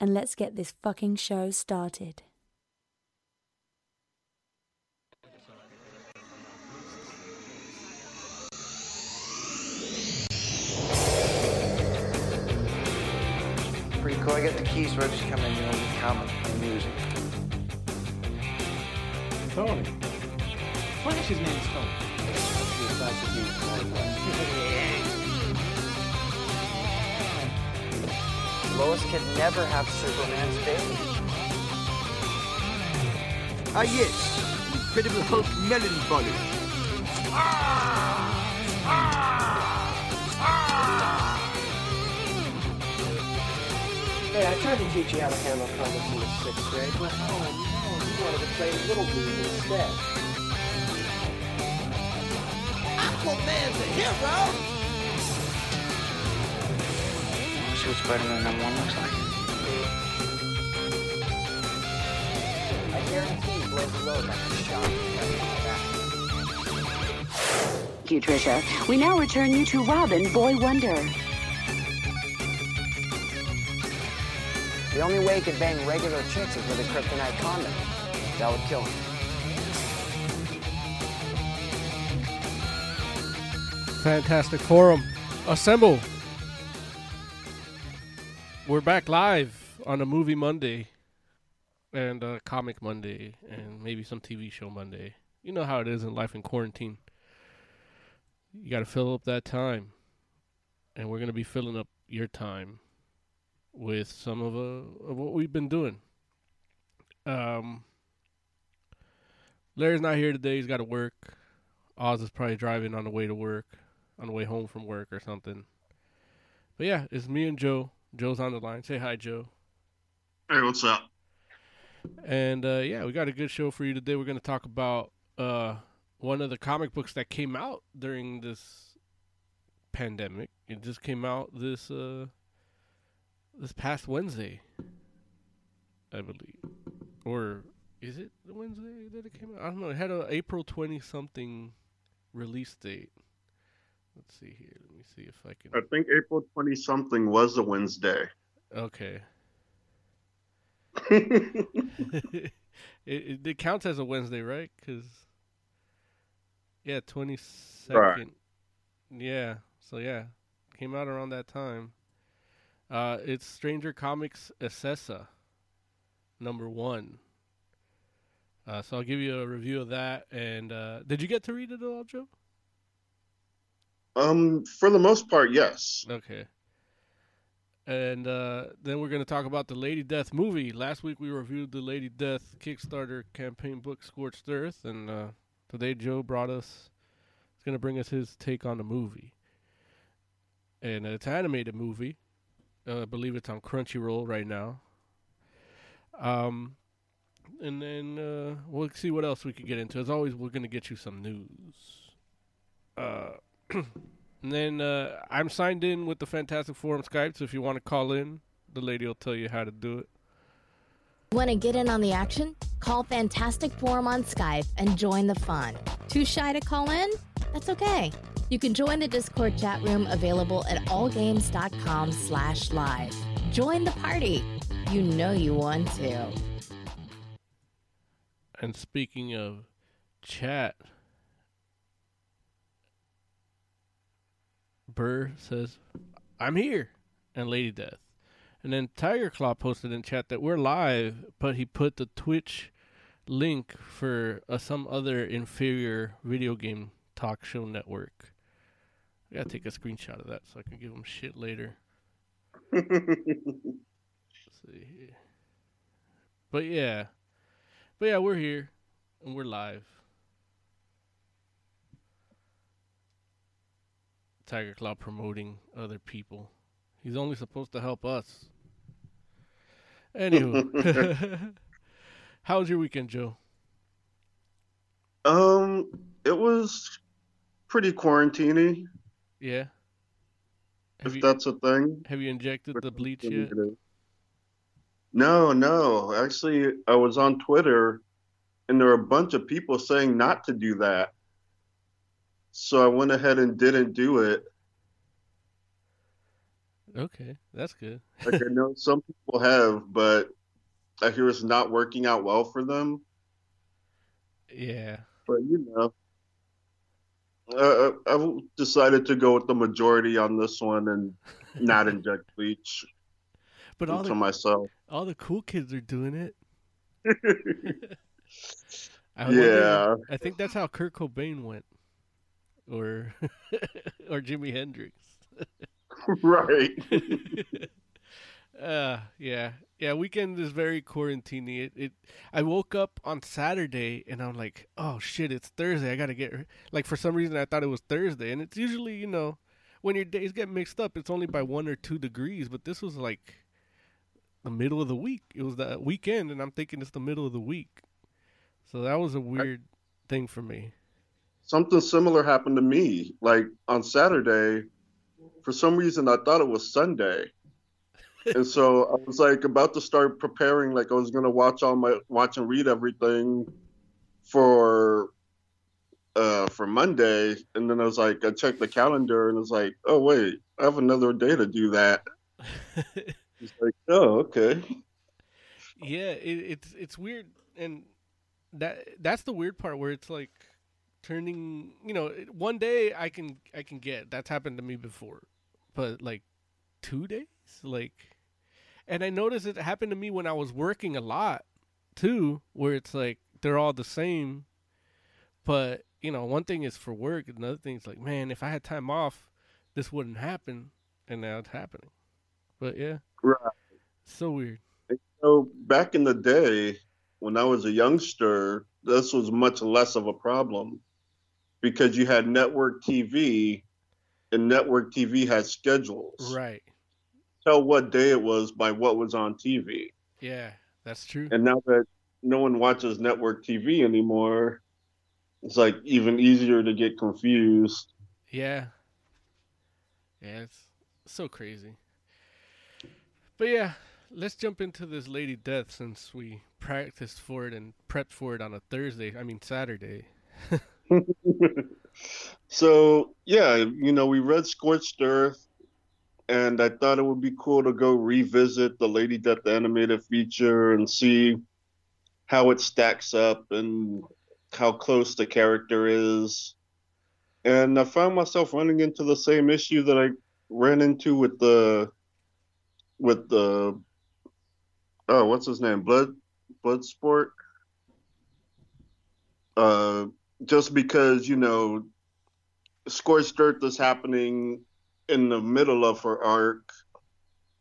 and let's get this fucking show started. Pretty cool. I got the keys, so I just come in and only comment play music. Tony. Flash's name is Tony. Lois could never have Superman's baby. Ah, yes. Incredible Hulk melon bolly. Hey, I tried to teach you how to handle comics in the sixth grade, but oh no, you wanted to play Little League instead. Aquaman's a hero! See what Spider-Man number one looks like. I guarantee you blows a load like a shot. Thank you, Trisha. We now return you to Robin Boy Wonder. The only way he could bang regular chicks is with a kryptonite condom. That would kill him. Fantastic Forum. Assemble. We're back live on a movie Monday and a comic Monday and maybe some TV show Monday. You know how it is in life in quarantine. You got to fill up that time. And we're going to be filling up your time with some of, uh, of what we've been doing. Um, Larry's not here today. He's got to work. Oz is probably driving on the way to work, on the way home from work or something. But yeah, it's me and Joe. Joe's on the line. Say hi, Joe. Hey, what's up? And uh, yeah, we got a good show for you today. We're going to talk about uh, one of the comic books that came out during this pandemic. It just came out this uh, this past Wednesday, I believe, or is it the Wednesday that it came out? I don't know. It had an April twenty something release date. Let's see here. Let me see if I can. I think April 20 something was a Wednesday. Okay. it, it, it counts as a Wednesday, right? Because yeah, twenty second. Right. Yeah. So yeah, came out around that time. Uh, it's Stranger Comics Acessa, number one. Uh, so I'll give you a review of that. And uh, did you get to read it at all, Joe? Um, for the most part, yes. Okay. And uh, then we're going to talk about the Lady Death movie. Last week we reviewed the Lady Death Kickstarter campaign book, Scorched Earth, and uh, today Joe brought us. He's going to bring us his take on the movie. And it's an animated movie. Uh, I believe it's on Crunchyroll right now. Um, and then uh, we'll see what else we could get into. As always, we're going to get you some news. Uh, and then uh, I'm signed in with the Fantastic Forum Skype, so if you want to call in, the lady will tell you how to do it. Want to get in on the action? Call Fantastic Forum on Skype and join the fun. Too shy to call in? That's okay. You can join the Discord chat room available at allgames.com slash live. Join the party. You know you want to. And speaking of chat, Burr says, I'm here. And Lady Death. And then Tiger Claw posted in chat that we're live, but he put the Twitch link for uh, some other inferior video game talk show network. I gotta take a screenshot of that so I can give him shit later. Let's see. But yeah. But yeah, we're here and we're live. Tiger Claw promoting other people. He's only supposed to help us. Anywho, how was your weekend, Joe? Um, it was pretty quarantiney, Yeah. Have if you that's a thing. have you injected the bleach yet? No, no. Actually, I was on Twitter, and there were a bunch of people saying not to do that. So I went ahead and didn't do it. Okay, that's good. Like I know some people have, but I hear it's not working out well for them. Yeah. But you know, uh, I've decided to go with the majority on this one and not inject bleach But all the myself. all the cool kids are doing it. I wonder- yeah, I think that's how Kurt Cobain went, or or Jimi Hendrix. right. uh, yeah, yeah. Weekend is very quarantiney. It, it. I woke up on Saturday and I'm like, oh shit, it's Thursday. I gotta get like for some reason I thought it was Thursday, and it's usually you know when your days get mixed up, it's only by one or two degrees. But this was like the middle of the week. It was the weekend, and I'm thinking it's the middle of the week. So that was a weird thing for me. Something similar happened to me. Like on Saturday, for some reason, I thought it was Sunday. and so I was like about to start preparing, like I was gonna watch all my watch and read everything for uh for Monday, and then I was like, I checked the calendar and I was like, oh wait, I have another day to do that. It's like, oh okay. Yeah, it, it's it's weird, and that that's the weird part where it's like turning. You know, one day I can I can get that's happened to me before, but like two days, like, and I noticed it happened to me when I was working a lot too, where it's like they're all the same, but you know, one thing is for work, another thing is like, man, if I had time off, this wouldn't happen, and now it's happening. But yeah, Right. so weird. So back in the day, when I was a youngster, this was much less of a problem because you had network TV, and network TV had schedules. Right. Tell what day it was by what was on TV. Yeah, that's true. And now that no one watches network TV anymore, it's like even easier to get confused. Yeah. Yeah, it's so crazy. But yeah, let's jump into this Lady Death since we practiced for it and prepped for it on a Thursday. I mean Saturday. so yeah, you know, we read Scorched Earth, and I thought it would be cool to go revisit the Lady Death animated feature and see how it stacks up and how close the character is. And I found myself running into the same issue that I ran into with the with the oh what's his name blood blood sport uh just because you know scorched earth is happening in the middle of her arc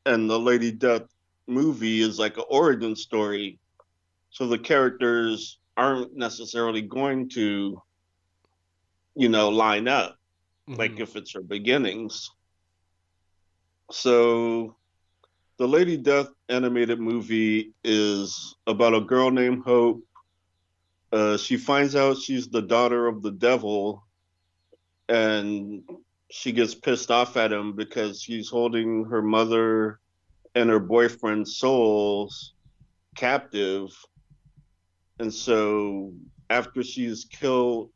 and the lady death movie is like an origin story so the characters aren't necessarily going to you know line up like Mhm. if it's her beginnings so the Lady Death animated movie is about a girl named Hope. Uh, she finds out she's the daughter of the devil, and she gets pissed off at him because he's holding her mother and her boyfriend's souls captive. And so, after she's killed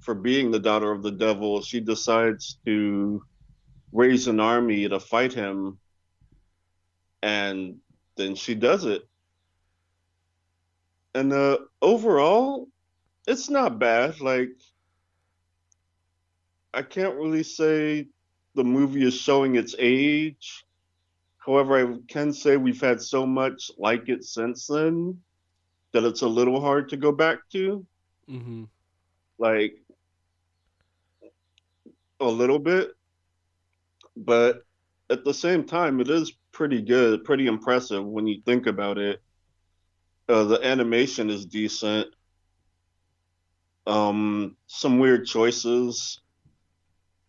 for being the daughter of the devil, she decides to raise an army to fight him and then she does it. And uh, overall, it's not bad. Like, I can't really say the movie is showing its age. However, I can say we've had so much like it since then that it's a little hard to go back to. Mhm. Like, a little bit. But at the same time, it is pretty good, pretty impressive when you think about it. Uh, the animation is decent. Um, some weird choices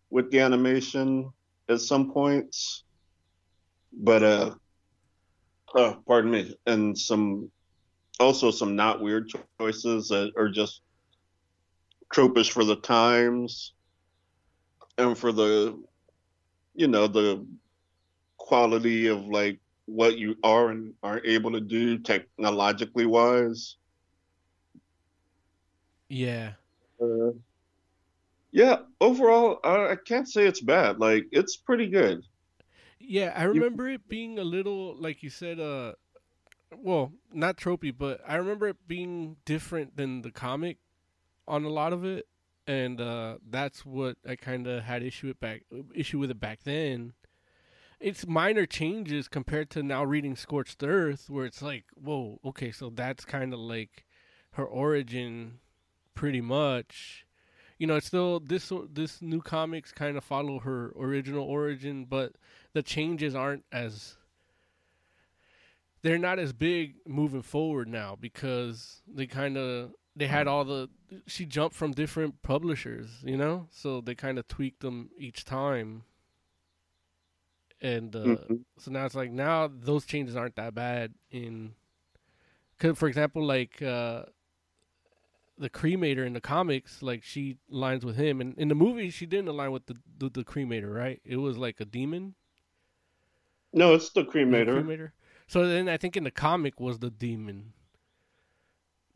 with the animation at some points, but uh, uh, pardon me, and some also some not weird choices that are just tropish for the times and for the you know the quality of like what you are and aren't able to do technologically wise Yeah. uh, yeah overall I, I can't say it's bad like it's pretty good Yeah, I remember it being a little like you said uh well, not tropey, but I remember it being different than the comic on a lot of it and uh that's what I kind of had issue with back issue with it back then. It's minor changes compared to now reading Scorched Earth where it's like, whoa, okay, so that's kind of like her origin pretty much. You know, it's still this this new comics kind of follow her original origin, but the changes aren't as they're not as big moving forward now because they kind of they had all the she jumped from different publishers, you know, so they kind of tweaked them each time. And uh, Mhm. so now it's like now those changes aren't that bad in cause for example like uh the cremator in the comics like she lines with him and in the movie she didn't align with the the, the cremator right? It was like a demon? No it's the the cremator cremator? So then i think in the comic was the demon.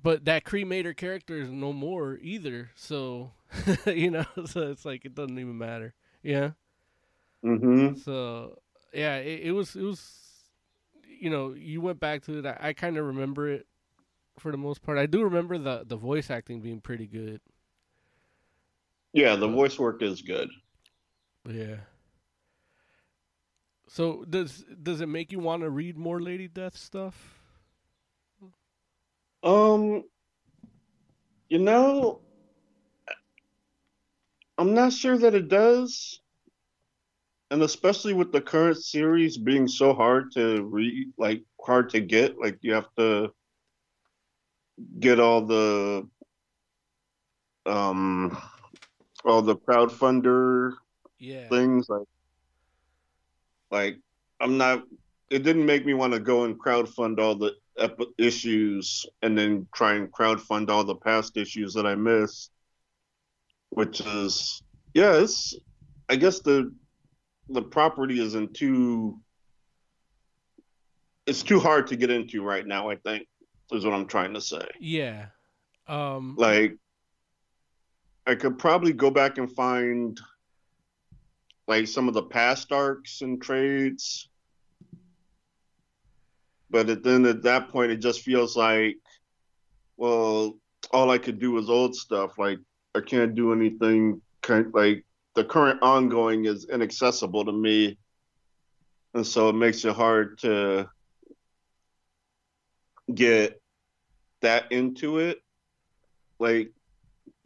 But that cremator character is no more either so you know so it's like it doesn't even matter. Yeah mm-hmm so yeah, it, it was it was you know you went back to it. I, I kind of remember it for the most part. I do remember the the voice acting being pretty good. yeah the voice work is good Yeah. So does does it make you want to read more Lady Death stuff? Um, you know, I'm not sure that it does. And especially with the current series being so hard to read, like hard to get, like you have to get all the um all the crowdfunder Yeah. things like like I'm not it didn't make me want to go and crowdfund all the ep- issues and then try and crowdfund all the past issues that I missed which is yeah it's I guess the the property isn't too it's too hard to get into right now I think is what I'm trying to say Yeah. Um like I could probably go back and find like some of the past arcs and trades. But at, then at that point, it just feels like, well, all I could do is old stuff. Like I can't do anything. Kind like the current ongoing is inaccessible to me, and so it makes it hard to get that into it. Like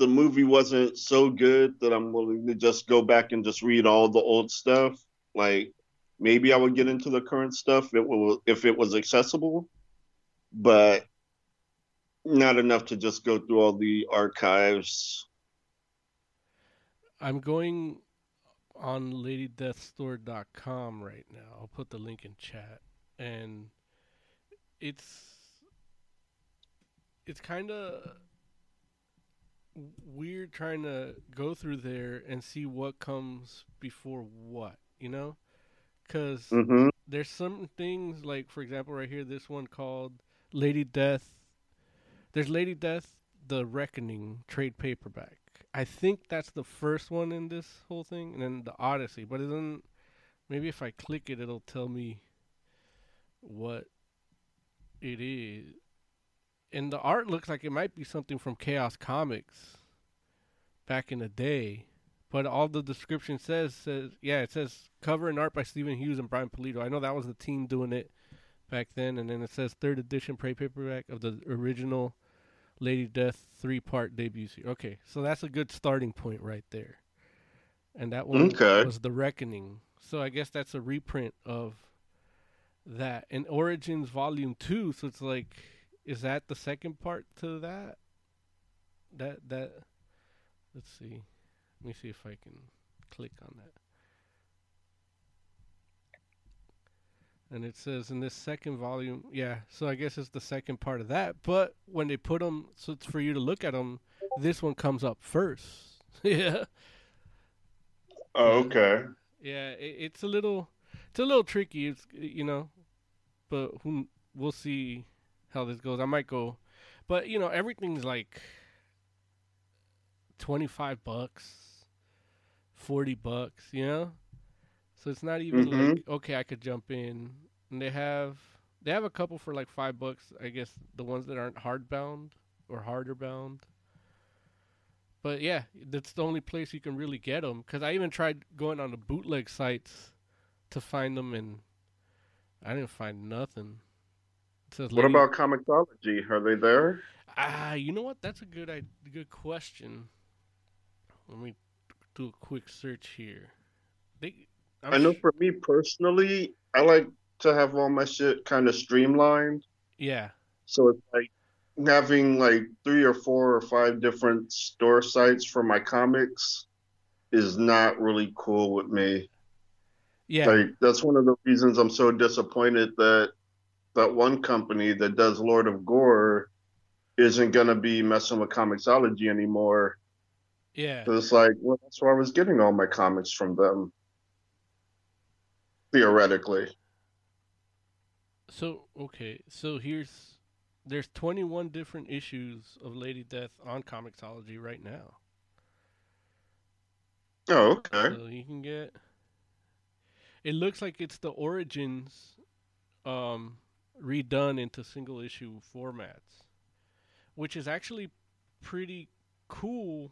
the movie wasn't so good that I'm willing to just go back and just read all the old stuff. Like maybe I would get into the current stuff if it was, if it was accessible, but not enough to just go through all the archives. I'm going on ladydeathstore.com right now. I'll put the link in chat and it's it's kind of weird trying to go through there and see what comes before what, you know? Cuz Mm-hmm. there's some things like for example right here this one called Lady Death there's Lady Death the Reckoning trade paperback. I think that's the first one in this whole thing and then the Odyssey, but doesn't maybe if I click it it'll tell me what it is. And the art looks like it might be something from Chaos Comics back in the day. But all the description says says yeah, it says cover and art by Steven Hughes and Brian Pulido. I know that was the team doing it back then, and then it says third edition pre paperback of the original Lady Death three part debut series. Okay, so that's a good starting point right there. And that one Okay. was the Reckoning. So I guess that's a reprint of that. And Origins Volume Two, so it's like is that the second part to that? That that let's see. Let me see if I can click on that. And it says in this second volume, yeah. So I guess it's the second part of that. But when they put them, so it's for you to look at them. This one comes up first. yeah. Oh, okay. Yeah, it, it's a little, it's a little tricky. It's you know, but who we'll see how this goes. I might go, but you know, everything's like twenty five bucks, forty bucks. You know, so it's not even Mhm. like okay, I could jump in. And they have they have a couple for like five bucks. I guess the ones that aren't hardbound or harder bound. But yeah, that's the only place you can really get them. Because I even tried going on the bootleg sites to find them, and I didn't find nothing. It says What about Comixology? Are they there? Ah, you know what? That's a good i- good question. Let me do a quick search here. They, I'm I know for me personally, I like to have all my shit kind of streamlined. yeah, So it's like having like three or four or five different store sites for my comics is not really cool with me. yeah, Like that's one of the reasons I'm so disappointed that that one company that does Lord of Gore isn't gonna be messing with Comixology anymore. yeah. So it's like, well, that's where I was getting all my comics from them. Theoretically. So okay, so here's there's 21 different issues of Lady Death on Comixology right now. Oh, okay. So you can get. It looks like it's the origins, um, redone into single issue formats, which is actually pretty cool.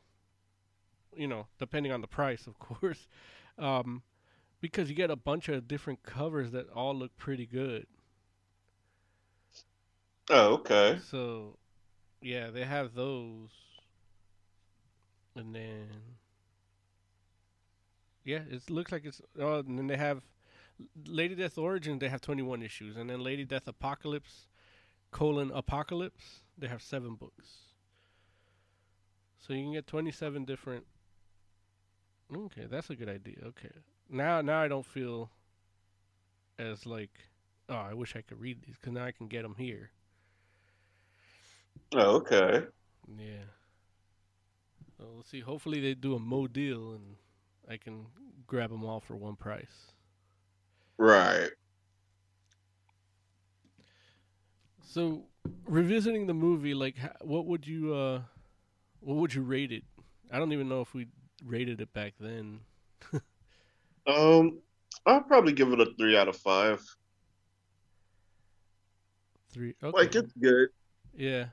You know, depending on the price, of course, um, because you get a bunch of different covers that all look pretty good. Oh, okay. So, yeah, they have those, and then yeah, it looks like it's. Oh, and then they have Lady Death Origins. They have twenty one issues, and then Lady Death Apocalypse colon Apocalypse. They have seven books. So you can get twenty seven different. Okay, that's a good idea. Okay, now now I don't feel as like, oh, I wish I could read these because now I can get them here. Oh, okay. Yeah. So let's see. Hopefully they do a mo deal and I can grab them all for one price. Right. So revisiting the movie, like, what would you, uh, what would you rate it? I don't even know if we rated it back then. Um, I'll probably give it a three out of five. Three. Okay. Like it's good. Yeah.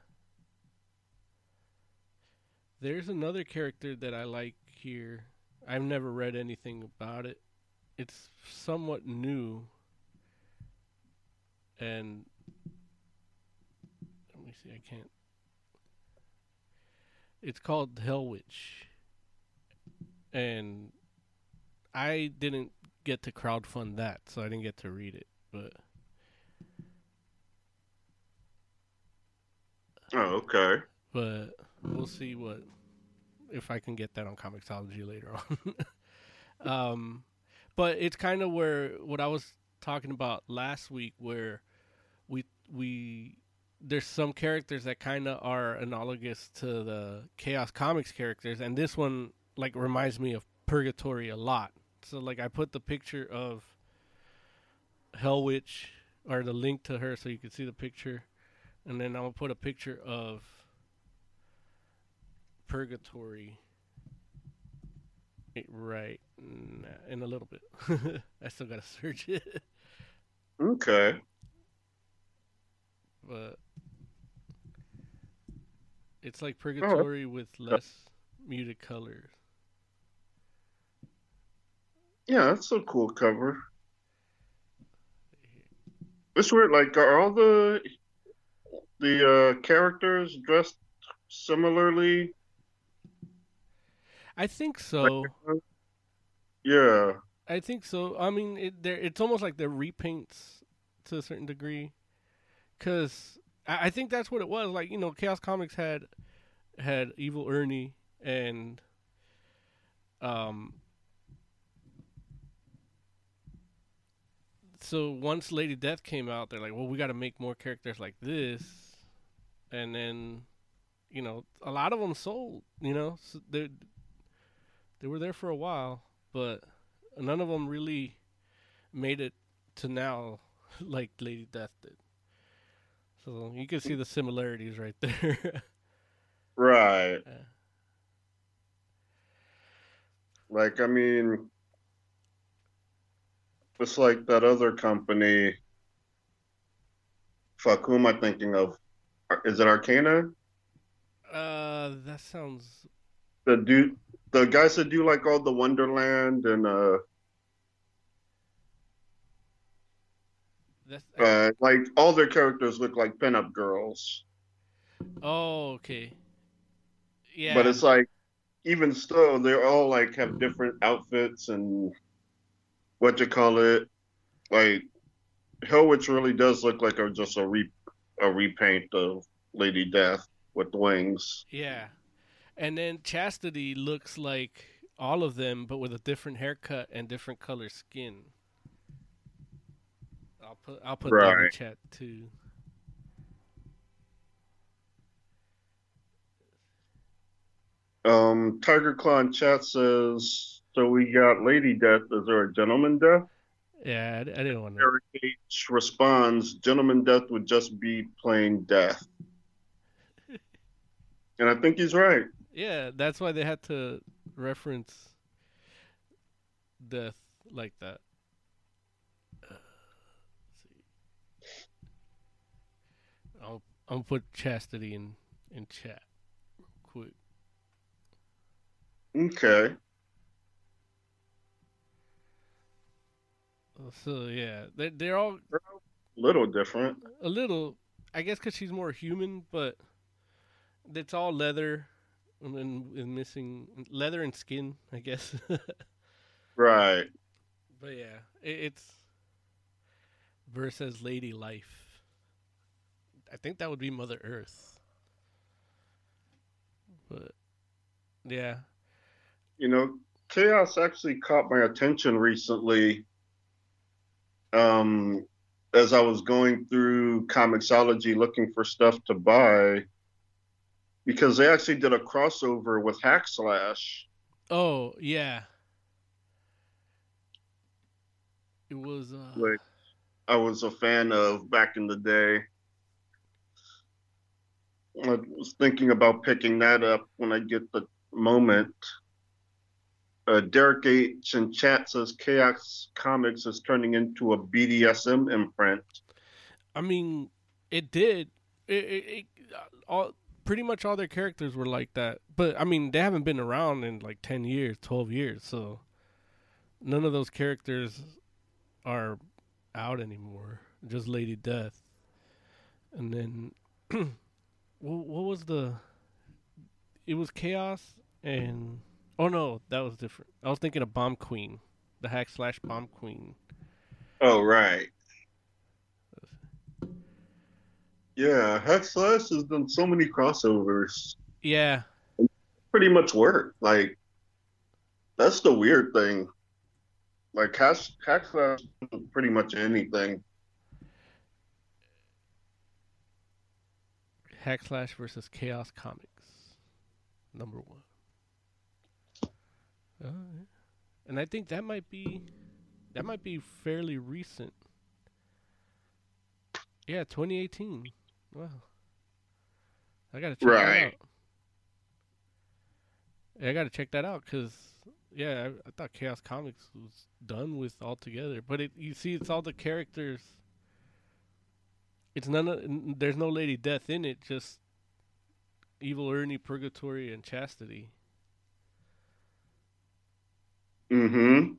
There's another character that I like here. I've never read anything about it. It's somewhat new. And let me see, I can't. It's called Hell Witch. And I didn't get to crowdfund that, so I didn't get to read it. But Oh, okay. but we'll see what if I can get that on Comixology later on. um, but it's kind of where what I was talking about last week, where we we there's some characters that kind of are analogous to the Chaos Comics characters, and this one like reminds me of Purgatory a lot. So like I put the picture of Hell Witch or the link to her so you can see the picture, and then I'm gonna put a picture of Purgatory. Right in a little bit. I still gotta search it, Okay. but it's like Purgatory with less muted colors. Yeah, that's a cool cover. It's weird. Like, are all the the uh, characters dressed similarly? I think so. Yeah. I think so. I mean, it, it's almost like they're repaints to a certain degree, because I, I think that's what it was. Like you know, Chaos Comics had had Evil Ernie and um so once Lady Death came out, they're like, well, we got to make more characters like this, and then, you know, a lot of them sold. You know, so they they were there for a while, but none of them really made it to now like Lady Death did. So you can see the similarities right there. Right. Yeah. Like, I mean, it's like that other company. Fuck, who am I thinking of? Is it Arcana? uh, that sounds The dude, the guys that do like all the Wonderland and uh, that's uh, like all their characters look like pinup girls. oh okay. Yeah, But it's like, even still, they all like have different outfits and what you call it. Like, Hellwitch really does look like a just a re a repaint of Lady Death with wings. Yeah. And then Chastity looks like all of them, but with a different haircut and different color skin. I'll put I'll put that in chat too. Um, Tiger Claw in chat says, so we got Lady Death. Is there a Gentleman Death? Yeah, I, I didn't want to. Eric H responds, Gentleman Death would just be plain death. and I think he's right. Yeah, that's why they had to reference death like that. Uh, see. I'll I'll put chastity in in chat real quick. Okay. So yeah, they they're all a Little different. a little, I guess, because she's more human, but it's all leather and and missing leather and skin, I guess. Right. but yeah, it, it's versus Lady Life. I think that would be Mother Earth. But yeah, You know, Chaos actually caught my attention recently. Um, as I was going through Comixology looking for stuff to buy, because they actually did a crossover with Hack Slash. oh yeah, it was. Uh, Like, I was a fan of back in the day. I was thinking about picking that up when I get the moment. Uh, Derek H in chat says Chaos Comics is turning into a BDSM imprint. I mean, it did. It, it, it all pretty much all their characters were like that. But I mean, they haven't been around in like ten years, twelve years, so none of those characters are out anymore. Just Lady Death, and then what, what was the? It was Chaos and oh no, that was different. I was thinking of Bomb Queen, the hack slash Bomb Queen. Oh, right. Yeah, Hack Slash has done so many crossovers. Yeah, Pretty much work. Like, that's the weird thing. Like, Hack, Hack Slash pretty much anything. Hack Slash versus Chaos Comics, number one. Uh, and I think that might be that might be fairly recent. Yeah, 2018. Wow. I gotta check that Right. out. Yeah, I gotta check that out because yeah, I, I thought Chaos Comics was done with altogether, but it you see, it's all the characters. It's none of there's no Lady Death in it, just Evil Ernie, Purgatory, and Chastity. Mm-hmm.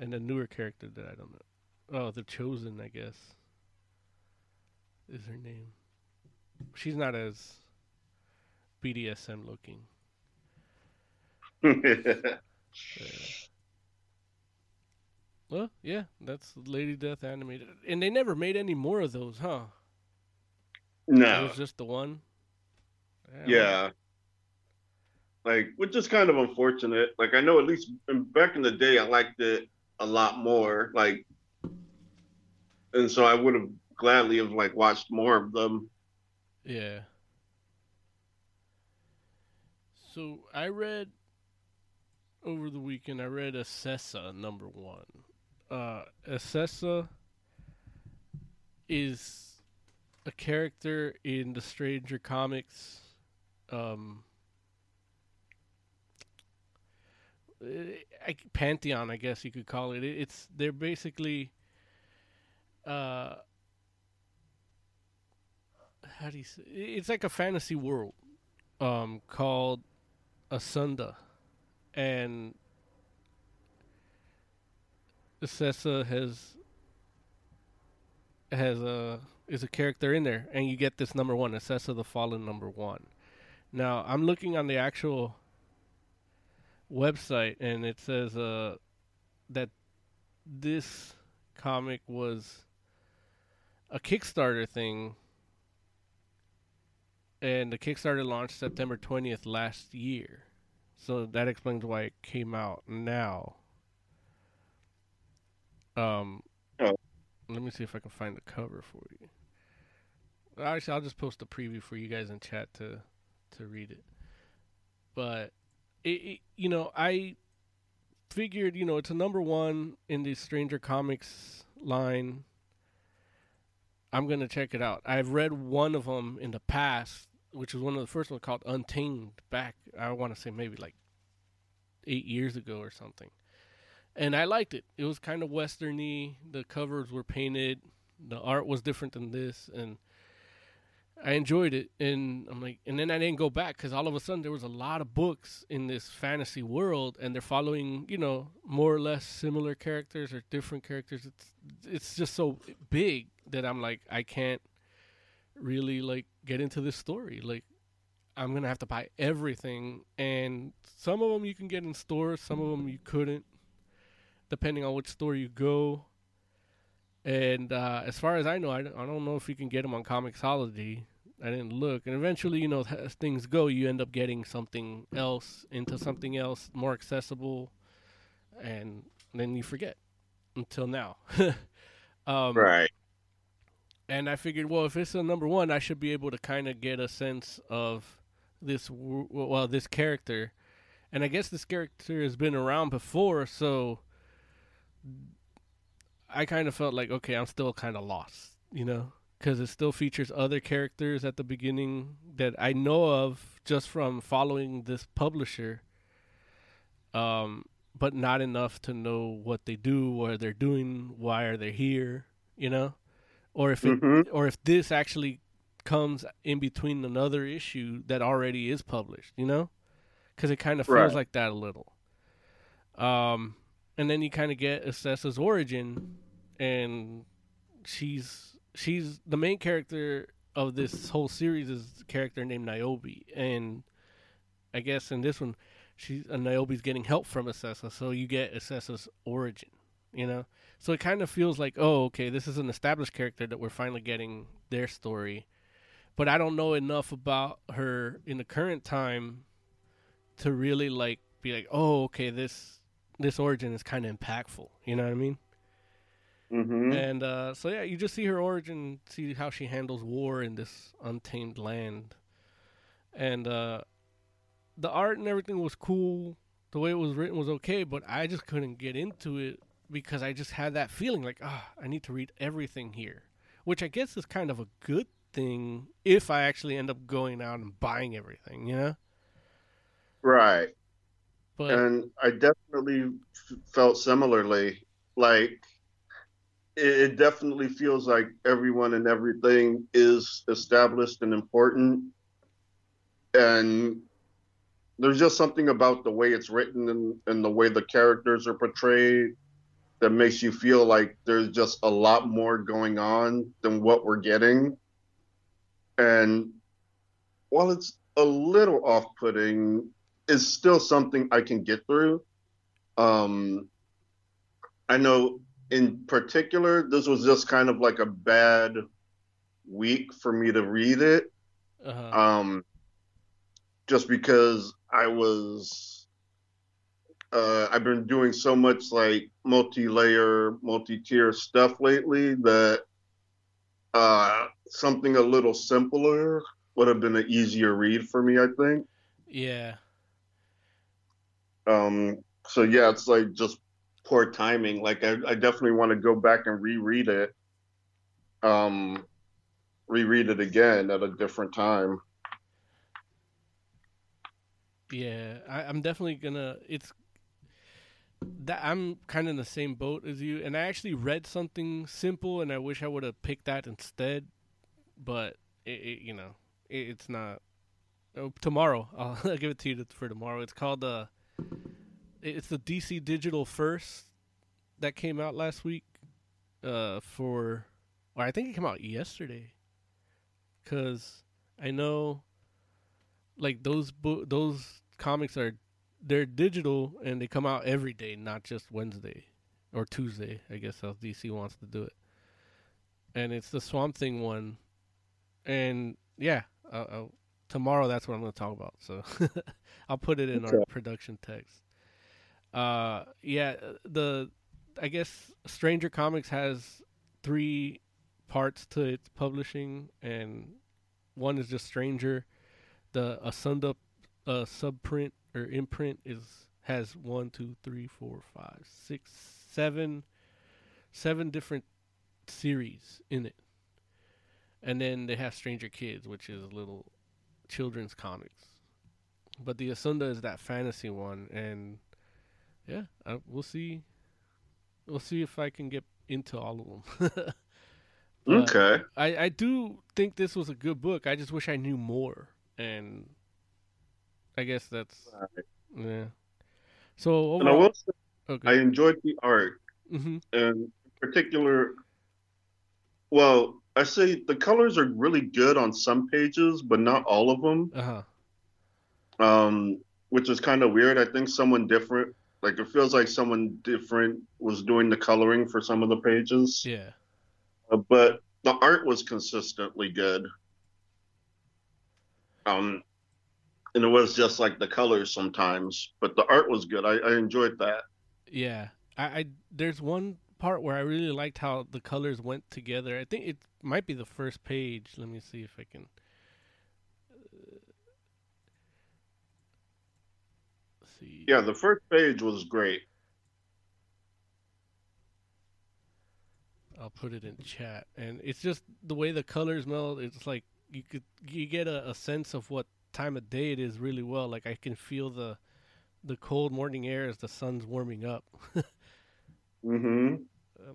and a newer character that I don't know. Oh, the Chosen, I guess, is her name. She's not as BDSM looking. Well, yeah, that's Lady Death animated, and they never made any more of those, huh? No, it was just the one. Yeah. Like, which is kind of unfortunate. Like, I know at least back in the day, I liked it a lot more. Like, and so I would have gladly have like watched more of them. Yeah. So I read over the weekend. I read Acessa number one. Uh, Acessa is a character in the Stranger comics. Um, I, pantheon, I guess you could call it. It's they're basically, uh, how do you say? It's like a fantasy world, um, called Asunda, and Acessa has has a is a character in there, and you get this number one, Acessa the Fallen number one. Now I'm looking on the actual website, and it says uh, that this comic was a Kickstarter thing, and the Kickstarter launched September 20th last year. So that explains why it came out now. Um, oh. let me see if I can find the cover for you. Actually, I'll just post a preview for you guys in chat to to read it. But it, it, you know, I figured, you know, it's a number one in the Stranger Comics line. I'm gonna check it out. I've read one of them in the past, which was one of the first ones called Untamed. Back, I want to say maybe like eight years ago or something, and I liked it. It was kind of westerny. The covers were painted. The art was different than this, and I enjoyed it, and I'm like, and then I didn't go back because all of a sudden there was a lot of books in this fantasy world, and they're following, you know, more or less similar characters or different characters. It's it's just so big that I'm like, I can't really like get into this story. Like, I'm gonna have to buy everything, and some of them you can get in stores, some of them you couldn't, depending on which store you go. And uh, as far as I know, I, I don't know if you can get them on Comixology. I didn't look. And eventually, you know, as things go, you end up getting something else into something else more accessible, and then you forget until now. um, right. And I figured, well, if it's a number one, I should be able to kind of get a sense of this, well, this character. And I guess this character has been around before, so I kind of felt like, okay, I'm still kind of lost, you know? because it still features other characters at the beginning that I know of just from following this publisher. Um, but not enough to know what they do, what they're doing, why are they here, you know, or if it, mm-hmm. or if this actually comes in between another issue that already is published, you know, because it kind of feels right. like that a little. Um, and then you kind of get Acessa's origin, and she's she's the main character of this whole series is a character named Niobe, and I guess in this one, she's uh, Niobe's getting help from Acessa, so you get Acessa's origin, you know. So it kind of feels like, oh, okay, this is an established character that we're finally getting their story, but I don't know enough about her in the current time to really like be like, oh, okay, this this origin is kind of impactful. You know what I mean? Mm-hmm. And uh, so yeah, you just see her origin, see how she handles war in this untamed land, and uh, the art and everything was cool. The way it was written was okay, but I just couldn't get into it because I just had that feeling like, ah, oh, I need to read everything here, which I guess is kind of a good thing if I actually end up going out and buying everything, you know? Right. But, and I definitely felt similarly. Like it definitely feels like everyone and everything is established and important and there's just something about the way it's written and, and the way the characters are portrayed that makes you feel like there's just a lot more going on than what we're getting and while it's a little off-putting it's still something i can get through um, i know in particular, this was just kind of like a bad week for me to read it. Uh-huh. Um, just because I was uh, I've been doing so much like multi-layer, multi-tier stuff lately that uh, something a little simpler would have been an easier read for me. I think. Yeah. Um. So yeah, it's like just poor timing. Like I, I definitely want to go back and reread it. Um, reread it again at a different time. Yeah, I, I'm definitely gonna. It's that I'm kind of in the same boat as you, and I actually read something simple, and I wish I would have picked that instead. But it, it you know, it, it's not. Oh, tomorrow, I'll, I'll give it to you for tomorrow. It's called uh, it's the DC Digital First that came out last week. Uh, for, or I think it came out yesterday. Cause I know, like those bo- those comics are they're digital and they come out every day, not just Wednesday or Tuesday. I guess how DC wants to do it. And it's the Swamp Thing one, and yeah, uh, uh, tomorrow that's what I'm going to talk about. So I'll put it in Okay. our production text. Uh, yeah, the I guess Stranger Comics has three parts to its publishing, and one is just Stranger. The Asunda uh, subprint or imprint is has one, two, three, four, five, six, seven, seven different series in it, and then they have Stranger Kids, which is a little children's comics. But the Asunda is that fantasy one, and yeah, uh, we'll see. We'll see if I can get into all of them. Okay. I, I do think this was a good book. I just wish I knew more, and I guess that's yeah. So And I will say okay. I enjoyed the art, hmm and in particular, well, I say the colors are really good on some pages, but not all of them. Uh huh. um, which is kind of weird. I think someone different, like it feels like someone different was doing the coloring for some of the pages, Yeah. Uh, but the art was consistently good. Um, and it was just like the colors sometimes, but the art was good. I, I enjoyed that. Yeah. I, I there's one part where I really liked how the colors went together. I think it might be the first page. Let me see if I can. uh, see. Yeah, the first page was great. I'll put it in chat, and it's just the way the colors meld. It's like you could you get a, a sense of what time of day it is really well. Like I can feel the the cold morning air as the sun's warming up. hmm Uh, Uh,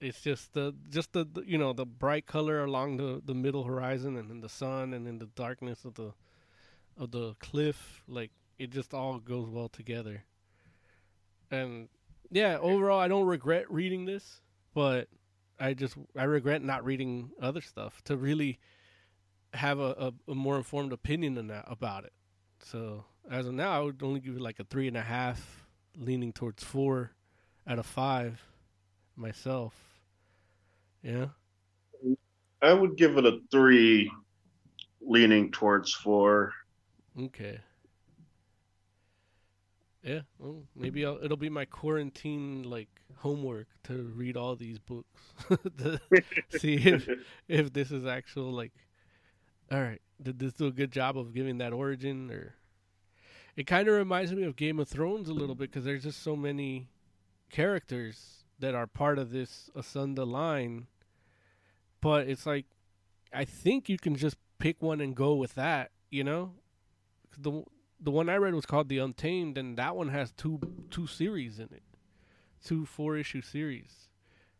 it's just the just the, the you know the bright color along the the middle horizon, and then the sun, and then the darkness of the of the cliff. Like it just all goes well together. And yeah, overall, I don't regret reading this, but I just I regret not reading other stuff to really have a, a, a more informed opinion than that about it. So as of now, I would only give it like a three and a half, leaning towards four out of five myself. Yeah. I would give it a three, leaning towards four. Okay. Yeah, well, maybe I'll, it'll be my quarantine like homework to read all these books to see if if this is actual like. All right, did this do a good job of giving that origin? Or it kind of reminds me of Game of Thrones a little bit because there's just so many characters that are part of this Asunda line, but it's like I think you can just pick one and go with that. You know, the the one I read was called The Untamed, and that one has two two series in it, two four issue series.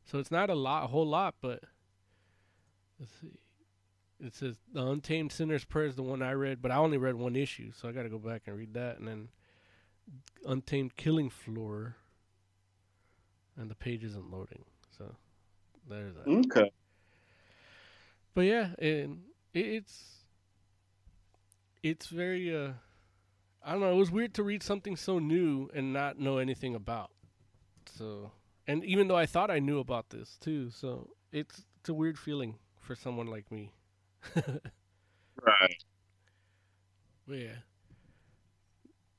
So it's not a lot, a whole lot, but let's see. It says The Untamed Sinner's Prayer is the one I read, but I only read one issue, so I got to go back and read that, and then Untamed Killing Floor, and the page isn't loading, so there's that. Okay. But yeah, and it, it's it's very uh I don't know, it was weird to read something so new and not know anything about. So and even though I thought I knew about this too, so it's it's a weird feeling for someone like me. Right. But yeah.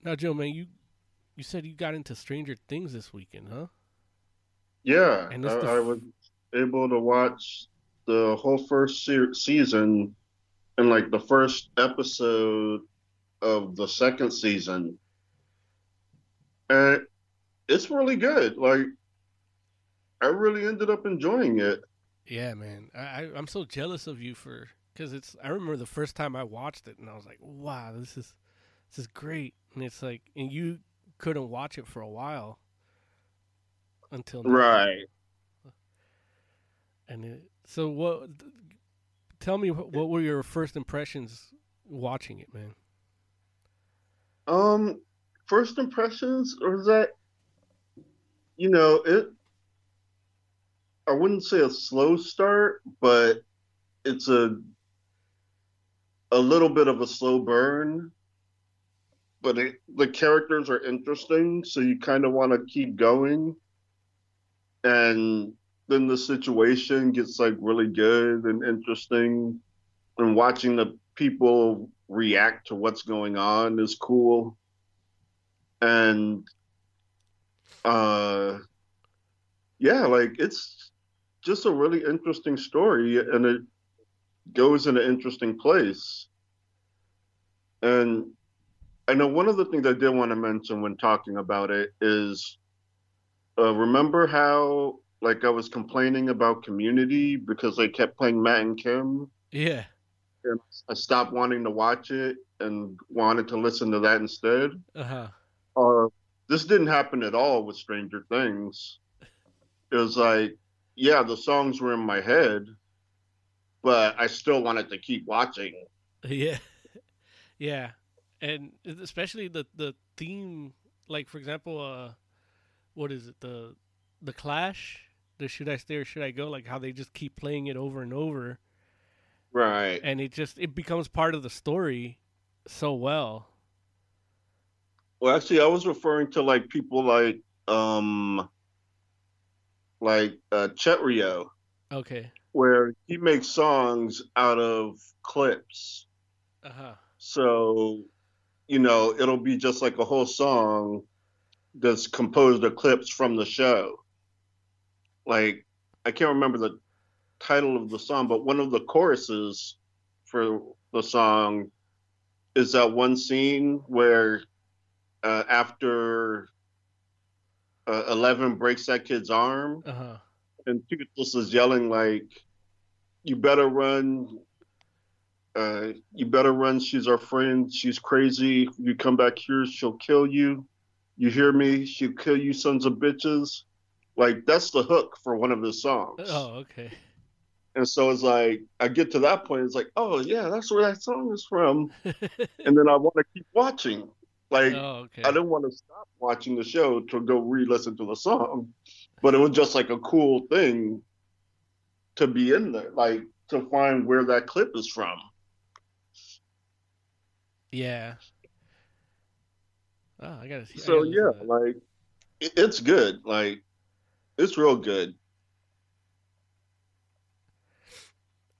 Now Joe man, you you said you got into Stranger Things this weekend, huh? Yeah, And I, the I f- was able to watch the whole first se- season and like the first episode of the second season, and it's really good. Like, I really ended up enjoying it. Yeah, man. I, I I'm so jealous of you for because it's. I remember the first time I watched it, and I was like, "Wow, this is this is great." And it's like, and you couldn't watch it for a while until now. Right. And it, so, what? Tell me, what, were your first impressions watching it, man? Um, first impressions was that, you know, it. I wouldn't say a slow start, but it's a a little bit of a slow burn. But it, the characters are interesting, so you kind of want to keep going. And then the situation gets like really good and interesting, and watching the people react to what's going on is cool. And uh yeah, like it's just a really interesting story and it goes in an interesting place. And I know one of the things I did want to mention when talking about it is uh, remember how like I was complaining about community because they kept playing Matt and Kim? Yeah. and I stopped wanting to watch it and wanted to listen to that instead. Uh huh. Uh, this didn't happen at all with Stranger Things. It was like, yeah, the songs were in my head, but I still wanted to keep watching. Yeah, yeah, and especially the the theme, like for example, uh, what is it the the Clash, the Should I Stay or Should I Go? Like how they just keep playing it over and over, Right. and it just it becomes part of the story so well. Well, actually, I was referring to like people like um like uh, Chet Rio, Okay. where he makes songs out of clips. Uh huh. So, you know, it'll be just like a whole song that's composed of clips from the show. Like, I can't remember the title of the song, but one of the choruses for the song is that one scene where uh, after uh, Eleven breaks that kid's arm, Uh huh. and Toothless is yelling like, "You better run! Uh, you better run! She's our friend. She's crazy. If you come back here, she'll kill you. You hear me? She'll kill you, sons of bitches." Like that's the hook for one of his songs. Oh, okay. And so it's like I get to that point, it's like, oh yeah, that's where that song is from. and then I want to keep watching. Like oh, okay. I didn't want to stop watching the show to go re-listen to the song, but it was just like a cool thing to be in there, like to find where that clip is from. Yeah. Oh, I gotta. I So gotta yeah, like it's good. Like it's real good.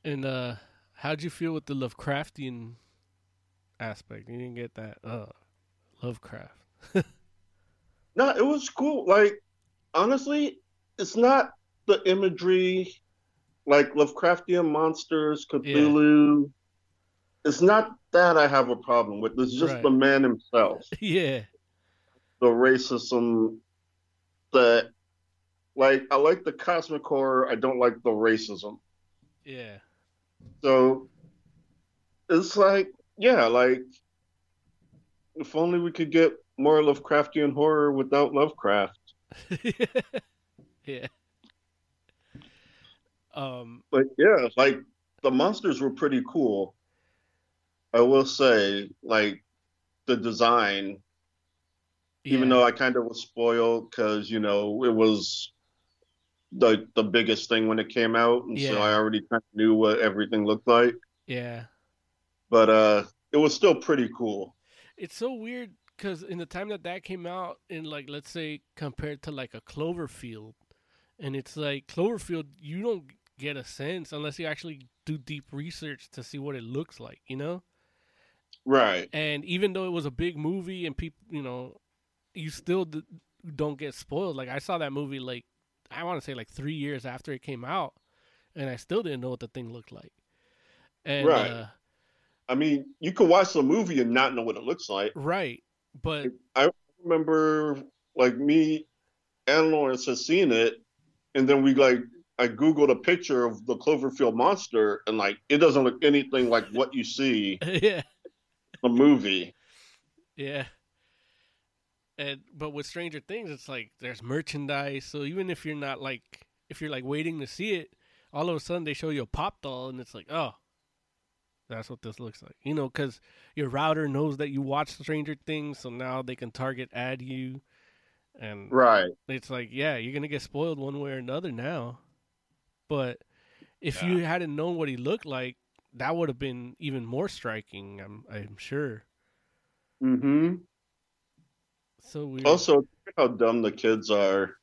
And uh how'd you feel with the Lovecraftian aspect? You didn't get that. Uh Lovecraft. No, it was cool. Like honestly, it's not the imagery like Lovecraftian monsters, Cthulhu. It's not that I have a problem with. It's just Right. the man himself. yeah. The racism that like I like the cosmic horror, I don't like the racism. Yeah. So it's like yeah, like if only we could get more Lovecraftian horror without Lovecraft. yeah. Um But yeah, like the monsters were pretty cool. I will say, like the design, even though I kind of was spoiled because you know it was the the biggest thing when it came out, and so I already kind of knew what everything looked like. Yeah. But uh, it was still pretty cool. It's so weird because in the time that that came out, in like let's say compared to like a Cloverfield, and it's like Cloverfield, you don't get a sense unless you actually do deep research to see what it looks like, you know. Right. And even though it was a big movie and people, you know, you still d- don't get spoiled. Like I saw that movie like I want to say like three years after it came out, and I still didn't know what the thing looked like. And, Right. Uh, I mean, you can watch the movie and not know what it looks like. right. But I remember like me and Lawrence had seen it, and then we like I googled a picture of the Cloverfield monster, and like it doesn't look anything like what you see yeah, in the movie. yeah. And but with Stranger Things, it's like there's merchandise. So even if you're not like if you're like waiting to see it, all of a sudden they show you a pop doll, and it's like, oh, that's what this looks like. You know, because your router knows that you watch Stranger Things, so now they can target ad you, and Right. it's like, yeah, you're gonna get spoiled one way or another now. But if you hadn't known what he looked like, that would have been even more striking. I'm I'm sure. Mm-hmm. So weird. Also, how dumb the kids are.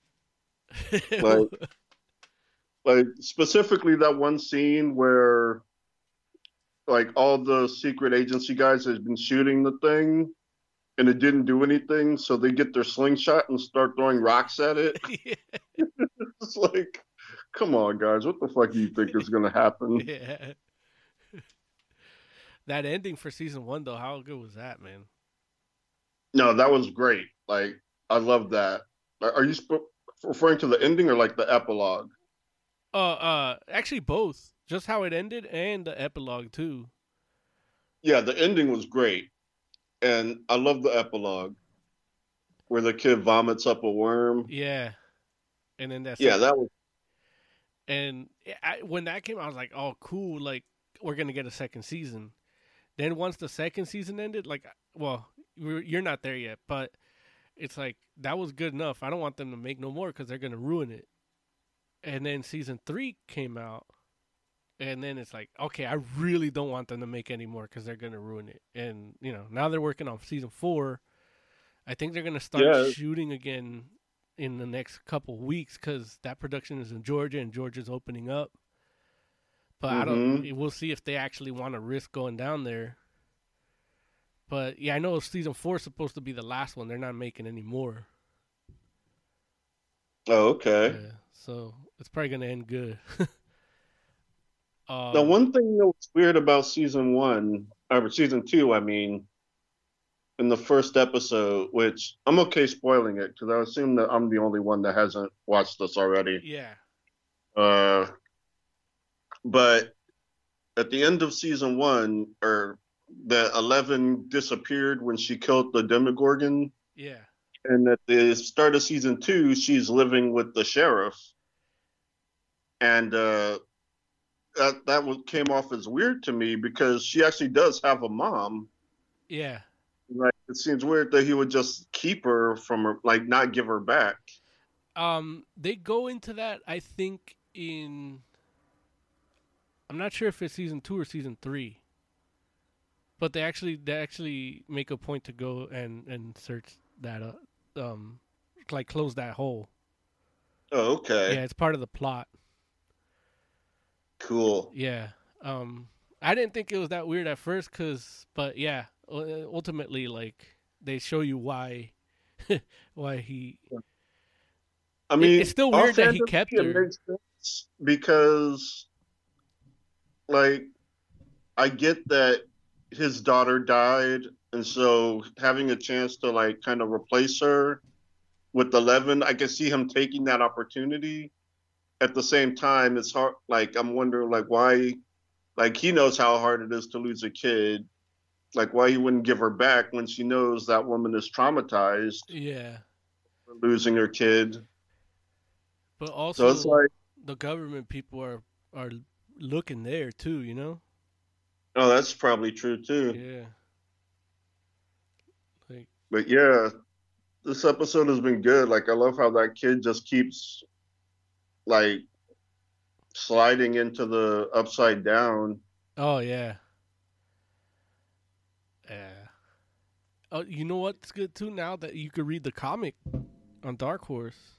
like- Like specifically that one scene where like all the secret agency guys have been shooting the thing and it didn't do anything, so they get their slingshot and start throwing rocks at it. yeah. It's like, come on, guys, what the fuck do you think is gonna happen? yeah. that ending for season one, though, how good was that, man? No, that was great. Like, I love that. Are you sp- referring to the ending or like the epilogue? Uh, uh, actually both. Just how it ended and the epilogue too. Yeah, the ending was great, and I love the epilogue where the kid vomits up a worm. Yeah. And then that's Yeah, that was And I, when that came, out, I was like, "Oh, cool! Like we're gonna get a second season." Then once the second season ended, like, well, you're you're not there yet, but it's like that was good enough. I don't want them to make no more because they're gonna ruin it. And then season three came out, and then it's like, okay, I really don't want them to make any more because they're gonna ruin it. And you know, now they're working on season four. I think they're gonna start Yeah. shooting again in the next couple weeks because that production is in Georgia and Georgia's opening up. But I don't. Mm-hmm. We'll see if they actually want to risk going down there. But yeah, I know season four is supposed to be the last one. They're not making any more. oh okay. Yeah, so it's probably gonna end good. um, The one thing that was weird about season one, or season two, I mean, in the first episode, which I'm okay spoiling it because I assume that I'm the only one that hasn't watched this already. Yeah. Uh, but at the end of season one, or the Eleven disappeared when she killed the Demogorgon, Yeah. and at the start of season two, she's living with the sheriff, and uh, that that was, came off as weird to me because she actually does have a mom. Yeah. Like it seems weird that he would just keep her from her, like not give her back. Um, they go into that. I think in. I'm not sure if it's season two or season three. But they actually they actually make a point to go and and search that up, um, like close that hole. Oh, okay, Yeah, it's part of the plot. cool. Yeah. Um, I didn't think it was that weird at first, cause, but yeah, ultimately, like they show you why, why he. I mean, it's still weird that he kept it her. because, like, I get that his daughter died, and so having a chance to like kind of replace her with Eleven, I can see him taking that opportunity. At the same time, it's hard. Like, I'm wondering, like, why? Like, he knows how hard it is to lose a kid. Like, why he wouldn't give her back when she knows that woman is traumatized Yeah, for losing her kid. but also, So it's like. the government people are are looking there too. You know. Oh, that's probably true too. Yeah. Like But yeah, this episode has been good. Like I love how that kid just keeps like sliding into the upside down. oh yeah. Yeah. Oh, you know what's good too now that you could read the comic on Dark Horse.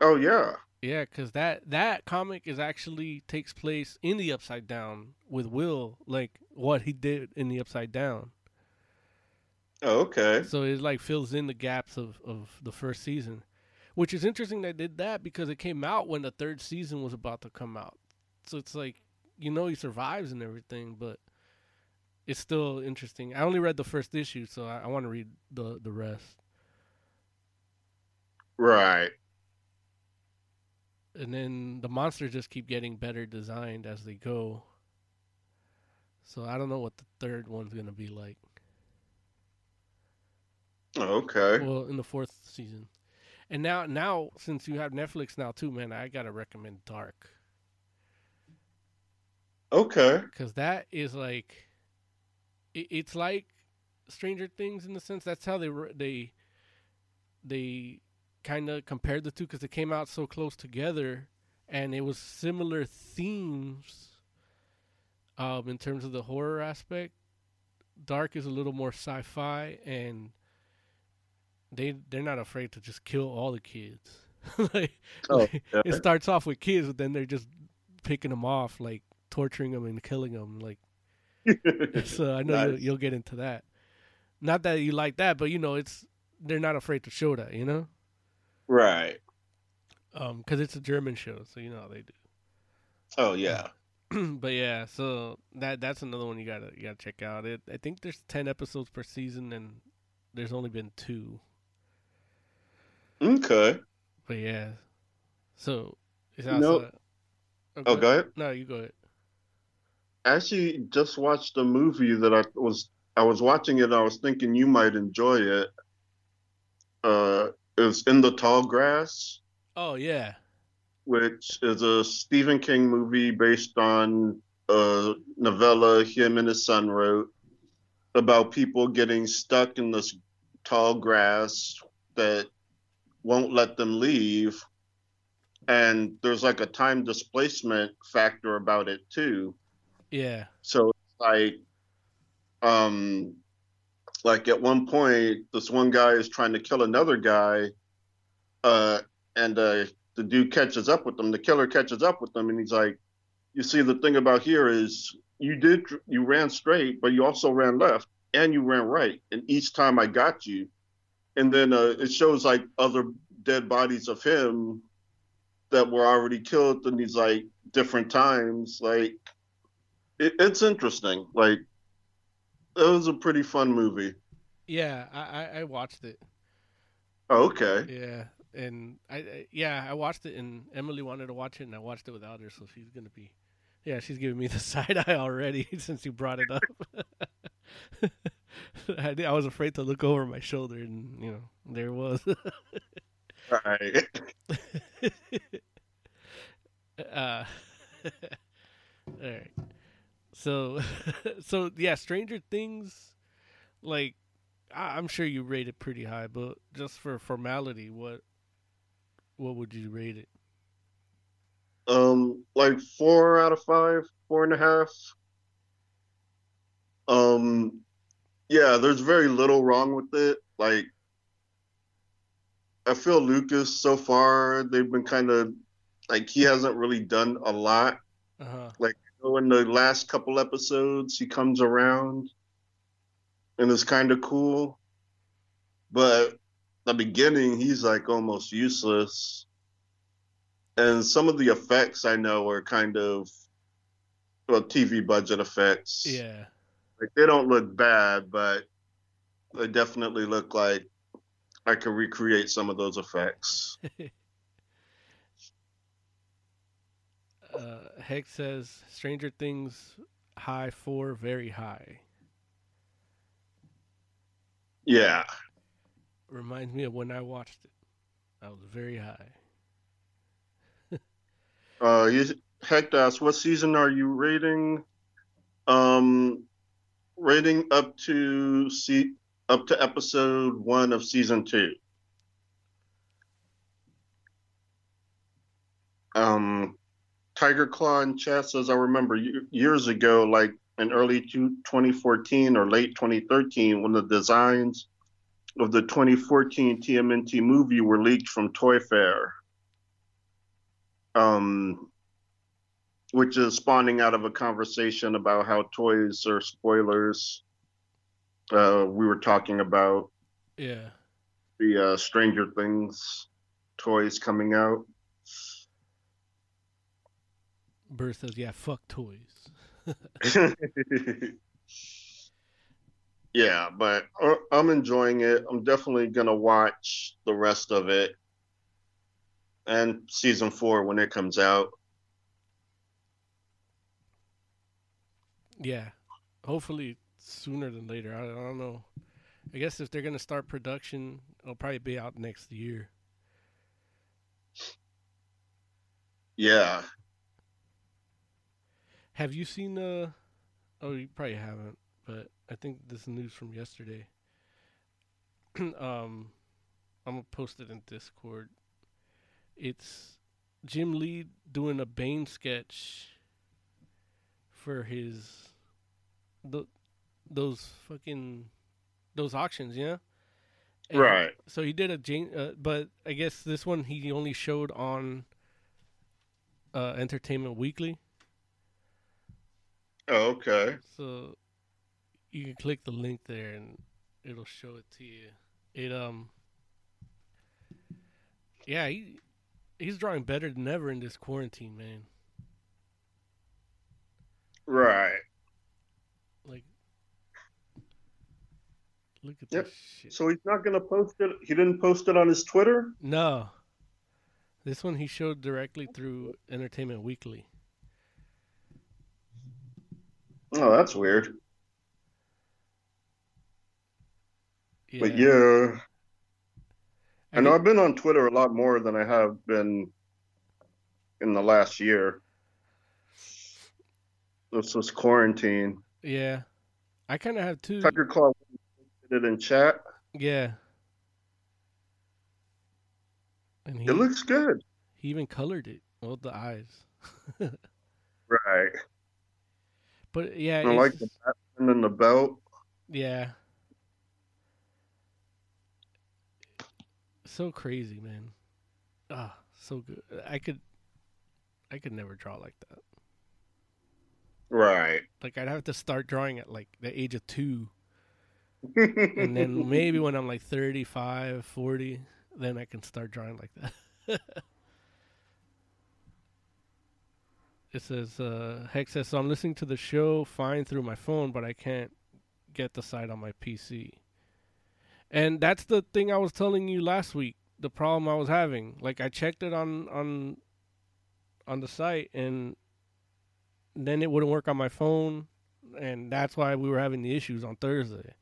Oh yeah. Yeah, because that that comic is actually takes place in the Upside Down with Will, like what he did in the Upside Down. Oh, okay. So it like fills in the gaps of, of the first season, which is interesting. They did that because it came out when the third season was about to come out. So it's like you know he survives and everything, but it's still interesting. I only read the first issue, so I, I want to read the the rest. Right. And then the monsters just keep getting better designed as they go. So I don't know what the third one's gonna be like. Okay. Well, in the fourth season, and now now since you have Netflix now too, man, I gotta recommend Dark Okay. because that is like, it, it's like Stranger Things in the sense that's how they they they kind of compared the two because they came out so close together, and it was similar themes. Um, in terms of the horror aspect, Dark is a little more sci-fi, and they they're not afraid to just kill all the kids. like, Oh, like, yeah. it starts off with kids, but then they're just picking them off, like torturing them and killing them. Like, so I know you'll, you'll get into that. Not that you like that, but you know, it's they're not afraid to show that, you know, Right. um, because it's a German show, so you know how they do. Oh yeah. but yeah, so that that's another one you gotta you gotta check out. It I think there's ten episodes per season, and there's only been two. Okay. But yeah, so it's You know- also. Oh, go ahead. No, you go ahead. I actually just watched a movie that I was I was watching it. I was thinking you might enjoy it. Uh, it's in the tall grass, Oh yeah, which is a Stephen King movie based on a novella him and his son wrote about people getting stuck in this tall grass that won't let them leave. And there's like a time displacement factor about it too. yeah, So it's like, um, like at one point, this one guy is trying to kill another guy, uh, and uh, the dude catches up with them. The killer catches up with them, and he's like, "You see, the thing about here is you did you ran straight, but you also ran left, and you ran right, and each time I got you." And then uh, it shows like other dead bodies of him that were already killed, and he's like different times, like it, it's interesting. Like it was a pretty fun movie. yeah. I, I I watched it. Oh, okay. Yeah, and I, I yeah I watched it, and Emily wanted to watch it, and I watched it without her, so she's gonna be, yeah, she's giving me the side eye already since you brought it up. I, I was afraid to look over my shoulder, and you know there it was. Right. uh, all right. So, so yeah, Stranger Things, like I, I'm sure you rate it pretty high, but just for formality, what what would you rate it? Um, like four out of five, four and a half. Um, yeah, there's very little wrong with it. Like, I feel Lucas so far, they've been kind of like he hasn't really done a lot. Uh huh. In the last couple episodes, he comes around and it's kind of cool. But the beginning, he's like almost useless. And some of the effects I know are kind of well, TV budget effects. Yeah. Like they don't look bad, but they definitely look like I could recreate some of those effects. uh, Heck says Stranger Things high four, very high. Yeah. Reminds me of when I watched it. I was very high. Uh, you, Heck asks, what season are you rating? Um, rating up to see up to episode one of season two. Um, Tiger Claw and chat as I remember years ago, like in early 2014 or late 2013, when the designs of the 2014 TMNT movie were leaked from Toy Fair um, which is spawning out of a conversation about how toys are spoilers. uh, we were talking about Yeah. the uh, Stranger Things toys coming out. Burr says, "Yeah, fuck toys." yeah, but uh, I'm enjoying it. I'm definitely gonna watch the rest of it and season four when it comes out. Yeah, hopefully sooner than later. I, I don't know. I guess if they're gonna start production, it'll probably be out next year. Yeah, Have you seen? Uh, oh, you probably haven't, but I think this news from yesterday. um, I'm gonna post it in Discord. It's Jim Lee doing a Bane sketch for his the those fucking those auctions, yeah. And right. So he did a Bane, uh, but I guess this one he only showed on uh, Entertainment Weekly. Oh, okay. So you can click the link there and it'll show it to you. It um Yeah, he he's drawing better than ever in this quarantine, man. Right. Like Look at Yep. this shit. So he's not gonna post it. He didn't post it on his Twitter. No. This one he showed directly through Entertainment Weekly. Oh, that's weird. Yeah. But yeah, I know I've been on Twitter a lot more than I have been in the last year. This was quarantine. Yeah. I kind of have two. Tiger Claw posted it in chat. Yeah. And he, It looks good. he even colored it. Well, the eyes. Right. But yeah, I like the Batman and the belt. yeah. So crazy, man. Ah, so good. I could, I could never draw like that. Right. Like I'd have to start drawing at like the age of two, and then maybe when I'm like 35, 40, then I can start drawing like that. it says, uh, Hex says, so I'm listening to the show fine through my phone, but I can't get the site on my PC. And that's the thing I was telling you last week, the problem I was having. Like I checked it on on on the site and then it wouldn't work on my phone and that's why we were having the issues on Thursday.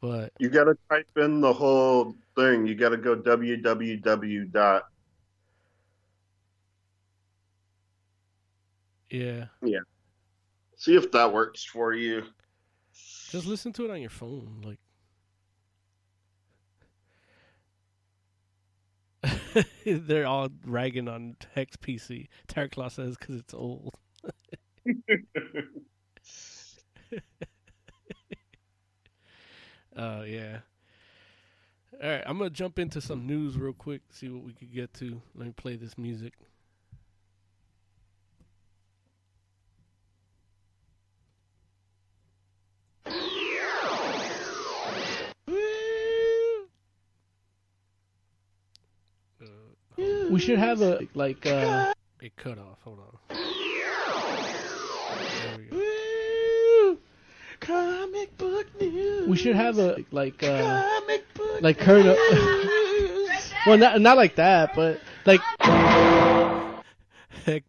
But You got to type in the whole thing. You got to go www dot. Yeah, Yeah. See if that works for you. just listen to it on your phone like They're all ragging on Hex PC. Terry Claw says because it's old. Uh, yeah. All right, I'm gonna jump into some news real quick. See what we could get to. Let me play this music. We should have a like uh It cut off. Hold on. There we comic book news. We should have a like uh like Colonel. well, not not like that, but like Heck,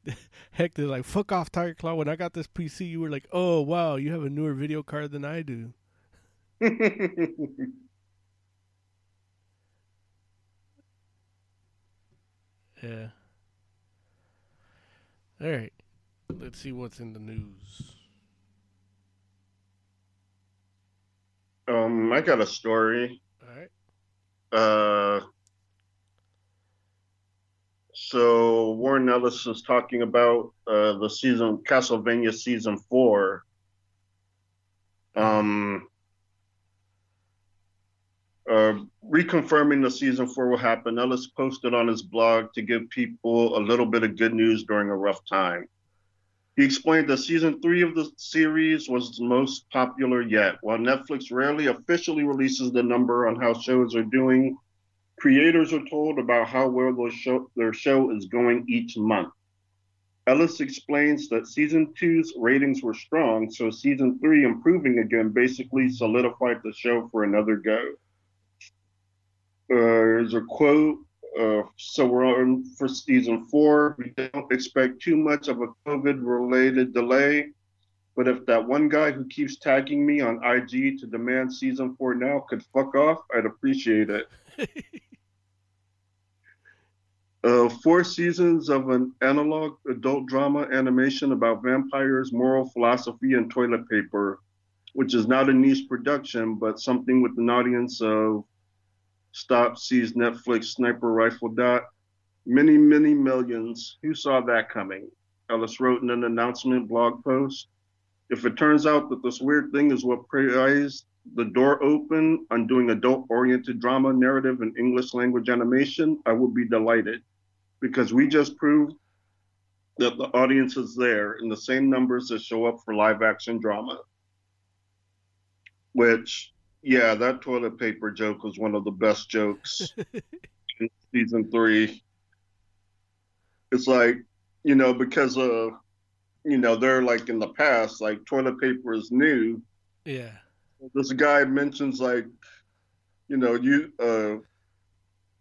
heck, they're like, fuck off, Tiger Claw. When I got this PC, you were like, oh, wow, you have a newer video card than I do. Yeah. All right. Let's see what's in the news. um, I got a story. All right. Uh, so Warren Ellis is talking about uh, the season Castlevania season four. Um, uh, reconfirming the season four will happen. Ellis posted on his blog to give people a little bit of good news during a rough time. He explained that season three of the series was the most popular yet. While Netflix rarely officially releases the number on how shows are doing, creators are told about how well their show, their show is going each month. Ellis explains that season two's ratings were strong, so season three improving again basically solidified the show for another go. Uh, there's a quote uh, so we're on for season four. We don't expect too much of a COVID related delay. But if that one guy who keeps tagging me on IG to demand season four now could fuck off, I'd appreciate it. uh, four seasons of an analog adult drama animation about vampires, moral philosophy, and toilet paper, which is not a niche production, but something with an audience of Stop Sees, Netflix sniper rifle dot. Many, many millions. Who saw that coming? Ellis wrote in an announcement blog post. If it turns out that this weird thing is what prized the door open on doing adult oriented drama narrative and English language animation, I would be delighted because we just proved that the audience is there in the same numbers that show up for live action drama. Which yeah, that toilet paper joke was one of the best jokes in season three. It's like, you know, because of, you know, they're like in the past, like toilet paper is new. Yeah. This guy mentions like, you know, you uh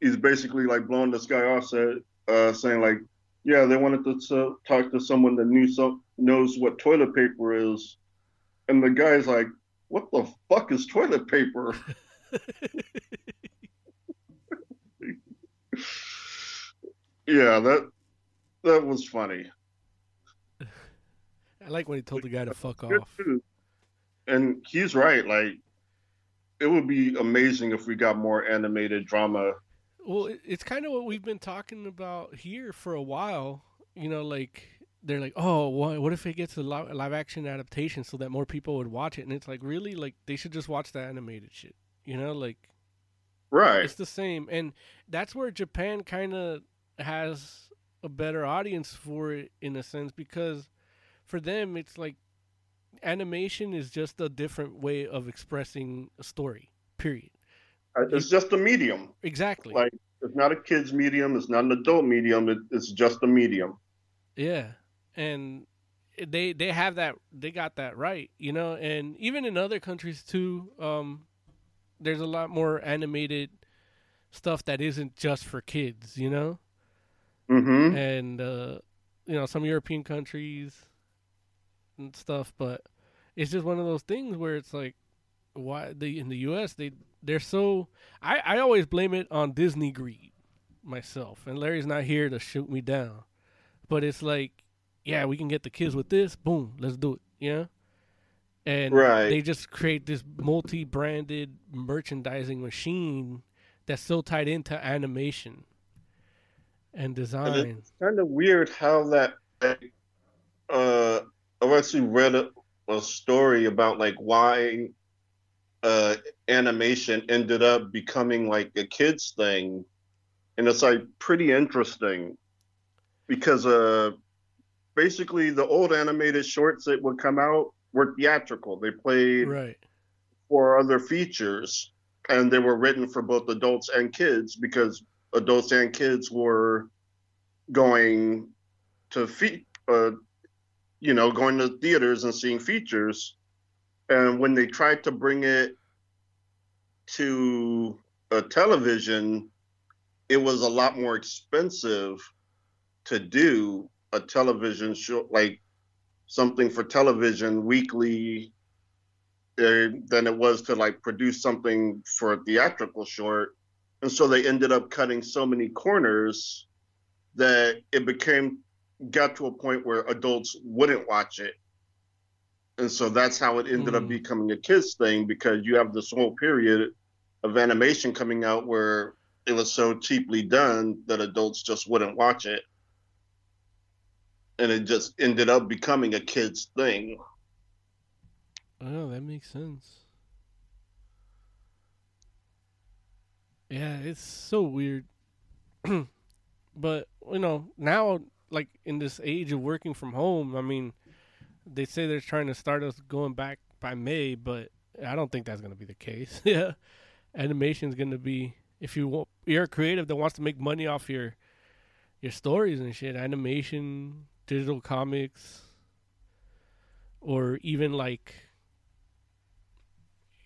he's basically like blowing this guy off said, uh saying like, yeah, they wanted to talk to someone that knew so knows what toilet paper is. And the guy's like, what the fuck is toilet paper? yeah, that that was funny. I like when he told the guy to fuck off. And he's right. Like, it would be amazing if we got more animated drama. Well, it's kind of what we've been talking about here for a while. You know, like they're like, oh, what, what if it gets a live, live action adaptation so that more people would watch it? And it's like, really, like they should just watch the animated shit, you know, like, right? It's the same, and that's where Japan kind of has a better audience for it in a sense because for them it's like animation is just a different way of expressing a story. Period. Uh, it's just a medium. Exactly. Like it's not a kids medium. It's not an adult medium. It, it's just a medium. Yeah, and they they have that they got that right, you know. And even in other countries too, um, there's a lot more animated stuff that isn't just for kids, you know. Mm-hmm. And uh, you know some European countries and stuff, but it's just one of those things where it's like, why the in the U.S. they they're so I I always blame it on Disney greed myself, and Larry's not here to shoot me down, but it's like yeah, we can get the kids with this. Boom, let's do it. Yeah. And right. they just create this multi-branded merchandising machine that's so tied into animation and design. And it's kind of weird how that. Uh, I've actually read a, a story about like why uh, animation ended up becoming like a kids thing, and it's like pretty interesting because uh basically the old animated shorts that would come out were theatrical. They played right. for other features, and they were written for both adults and kids because adults and kids were going to feed, uh, you know, going to theaters and seeing features. And when they tried to bring it to a television, it was a lot more expensive to do a television show, like something for television weekly, uh, than it was to like produce something for a theatrical short. And so they ended up cutting so many corners that it became got to a point where adults wouldn't watch it. And so that's how it ended mm. up becoming a kids thing because you have this whole period of animation coming out where it was so cheaply done that adults just wouldn't watch it and it just ended up becoming a kid's thing. Oh, that makes sense. Yeah, it's so weird. but, you know, now like in this age of working from home, I mean, They say they're trying to start us going back by May, but I don't think that's going to be the case. yeah, animation is going to be if you want, you're a creative that wants to make money off your your stories and shit, animation, digital comics, or even like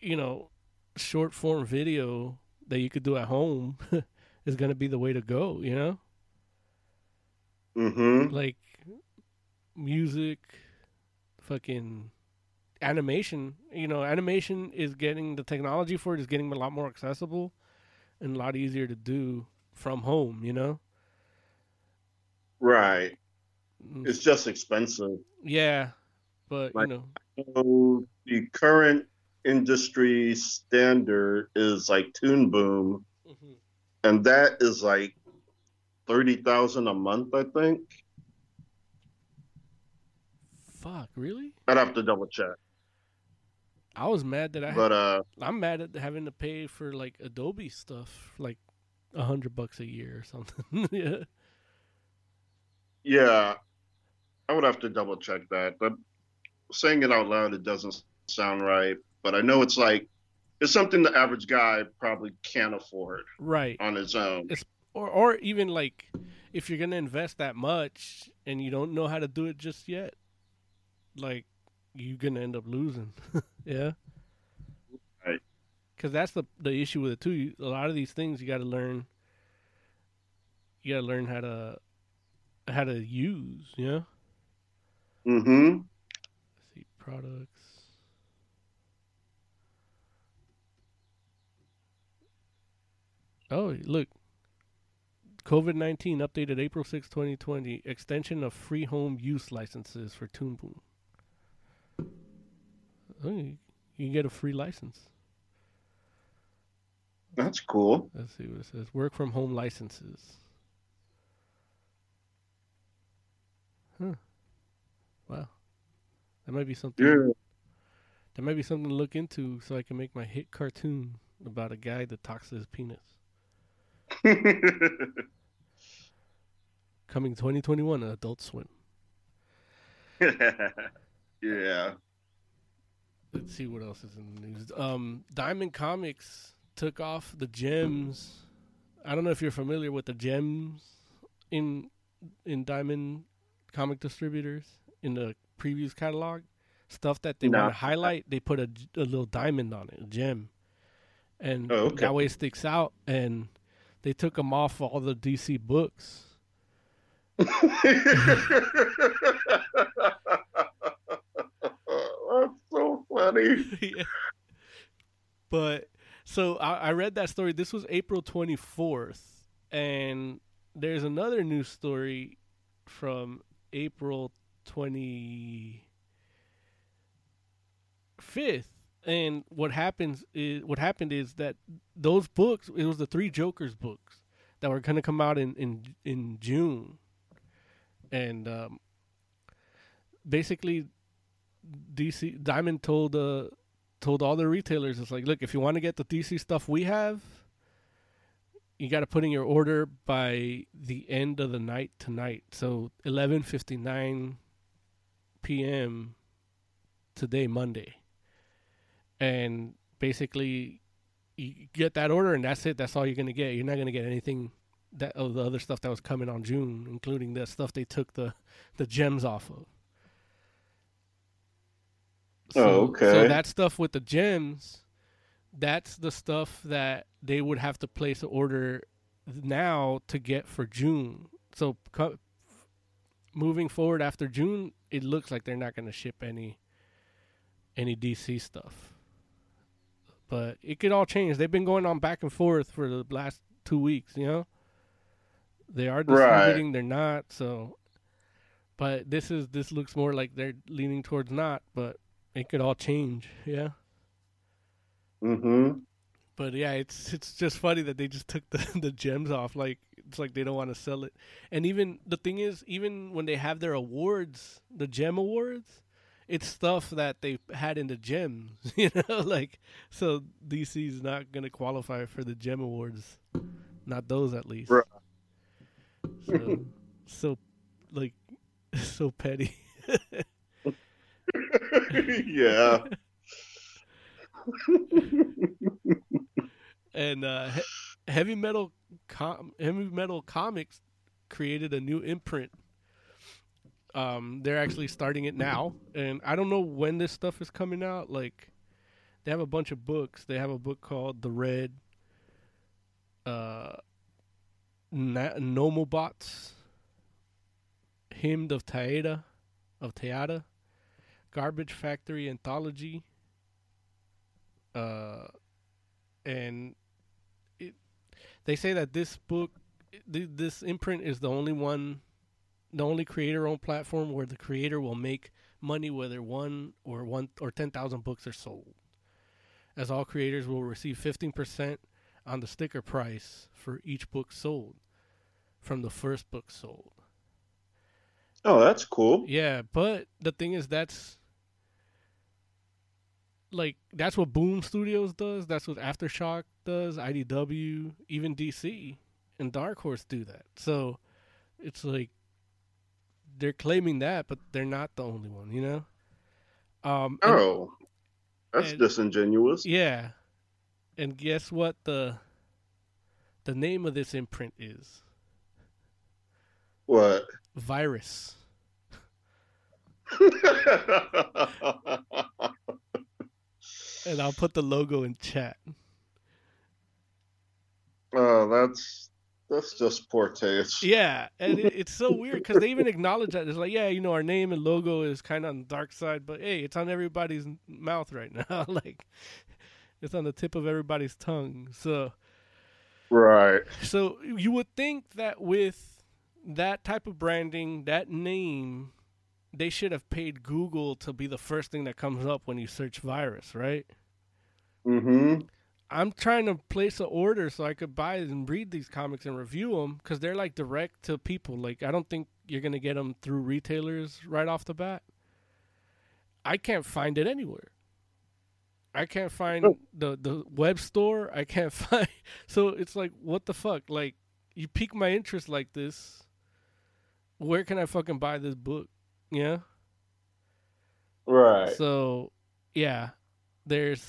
you know short form video that you could do at home is going to be the way to go. You know. Mm-hmm. Like music, fucking animation. You know, animation is getting the technology for it is getting a lot more accessible and a lot easier to do from home. You know. Right. Mm. It's just expensive. Yeah, but Like- you know, the current industry standard is like Toon Boom, Mhm. and that is like thirty thousand a month, I think. fuck, really? I'd have to double check, I was mad that I. but uh, I'm mad at having to pay for like Adobe stuff, like a hundred bucks a year or something. yeah. yeah, I would have to double check that. But saying it out loud, it doesn't sound right. But I know it's like it's something the average guy probably can't afford Right. on his own. It's or or even like if you're gonna invest that much and you don't know how to do it just yet, like you're gonna end up losing. yeah. Right. Because that's the the issue with it too. You, a lot of these things you got to learn. You got to learn how to how to use. You know. Mm-hmm. Let's see products. Oh, look. COVID 19 updated April 6, 2020. Extension of free home use licenses for Toon Boom. Oh, you, you can get a free license. That's cool. Let's see what it says. Work from home licenses. Wow. That might be something. Yeah. That might be something to look into so I can make my hit cartoon about a guy that talks to his penis. Coming 2021, Adult Swim. yeah. Let's see what else is in the news. Um, Diamond Comics took off the gems. I don't know if you're familiar with the gems in in Diamond comic distributors in the previous catalog. Stuff that they No. want to highlight, they put a little diamond on it, a gem, and Oh, okay. that way it sticks out. And they took them off all the DC books. That's so funny. Yeah. But so I, I read that story. This was April 24th, and there's another news story from April 25th. And what happens is what happened is that those books. It was the three Jokers books that were going to come out in in in June, and um, basically DC Diamond told uh told all the retailers it's like look if you want to get the DC stuff we have you got to put in your order by the end of the night tonight so 11:59 p.m. today Monday and basically you get that order and that's it that's all you're going to get you're not going to get anything that of the other stuff that was coming on June including the stuff they took the the gems off of Oh, so, okay. So that stuff with the gems, that's the stuff that they would have to place an order now to get for June. So moving forward after June, it looks like they're not going to ship any any DC stuff. But it could all change. They've been going on back and forth for the last two weeks. You know, they are Right. distributing. They're not. So, but this is this looks more like they're leaning towards not. But it could all change. Yeah. Mm-hmm. But yeah, it's it's just funny that they just took the the gems off. Like it's like they don't want to sell it. And even the thing is, even when they have their awards, the gem awards, it's stuff that they had in the gems. You know, like so DC's not gonna qualify for the gem awards, not those at least. Right. So, so like so petty. yeah. and uh, heavy metal com- heavy metal comics created a new imprint. Um, they're actually starting it now, and I don't know when this stuff is coming out. Like, they have a bunch of books. They have a book called The Red. Uh, Na- Nomobots, Hymn of Taeda, of Teada, Garbage Factory Anthology. Uh, and they say that this book, th- this imprint is the only one, the only creator-owned platform where the creator will make money whether one or one or ten thousand books are sold. As all creators will receive fifteen percent on the sticker price for each book sold, from the first book sold. Oh, that's cool. Yeah, but the thing is, that's like that's what Boom Studios does. That's what AfterShock does. IDW, even DC and Dark Horse do that. So it's like they're claiming that, but they're not the only one. You know. Um. and- Oh, that's and- disingenuous. yeah, and guess what the the name of this imprint is? What? Virus. And I'll put the logo in chat. oh, that's that's just poor taste. Yeah, and it, it's so weird because they even acknowledge that it's like, yeah, you know, our name and logo is kind of on the dark side, but hey, it's on everybody's mouth right now. like, it's on the tip of everybody's tongue. So, Right. so you would think that with that type of branding, that name, they should have paid Google to be the first thing that comes up when you search virus, right? Mm-hmm. I'm trying to place an order so I could buy and read these comics and review them because they're like direct to people. Like I don't think you're gonna get them through retailers right off the bat. I can't find it anywhere. I can't find Oh. the the web store. I can't find. So it's like, what the fuck? Like you pique my interest like this. Where can I fucking buy this book? Yeah. Right. So, yeah, there's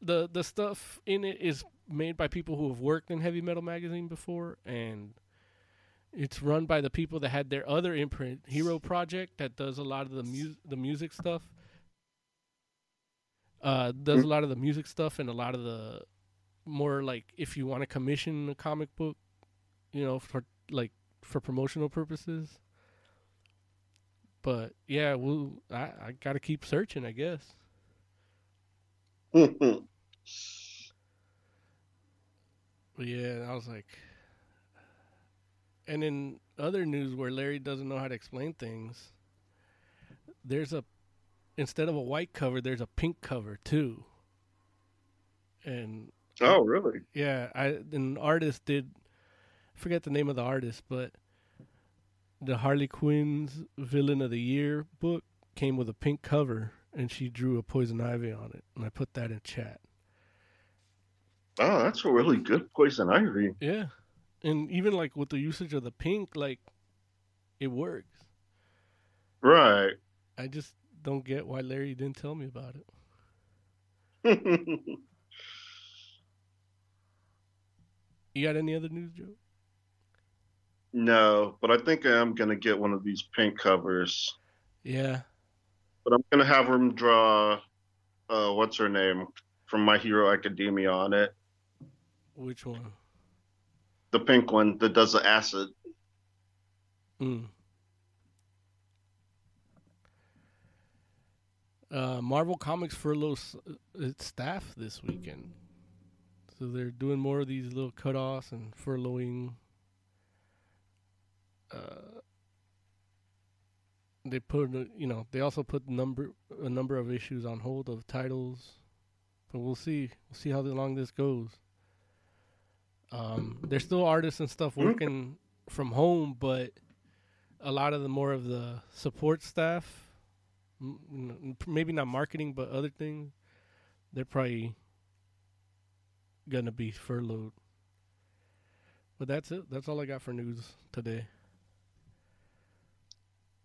the the stuff in it is made by people who have worked in heavy metal magazine before, and it's run by the people that had their other imprint, Hero Project, that does a lot of the mu- the music stuff. Uh, does a lot of the music stuff and a lot of the more like if you want to commission a comic book, you know, for like for promotional purposes. But yeah, we'll I, I gotta keep searching, I guess. But yeah, I was like, and in other news where Larry doesn't know how to explain things, there's a instead of a white cover, there's a pink cover too. And oh, really? yeah, I an artist did I forget the name of the artist, but the Harley Quinn's Villain of the Year book came with a pink cover, and she drew a poison ivy on it, and I put that in chat. Oh, that's a really good poison ivy. Yeah, and even like with the usage of the pink, like it works. Right. I just don't get why Larry didn't tell me about it. You got any other news, Joe? No, but I think I am gonna get one of these pink covers. Yeah, But I'm gonna have him draw, uh, what's her name from My Hero Academia on it. which one? The pink one that does the acid. Mm. Uh, Marvel Comics furloughs uh, its staff this weekend, so they're doing more of these little cutoffs and furloughing. Uh, they put, uh, you know, they also put number a number of issues on hold of titles, but we'll see. We'll see how long this goes. Um, there's still artists and stuff working from home, but a lot of the more of the support staff, m- maybe not marketing, but other things, they're probably gonna be furloughed. But that's it. That's all I got for news today.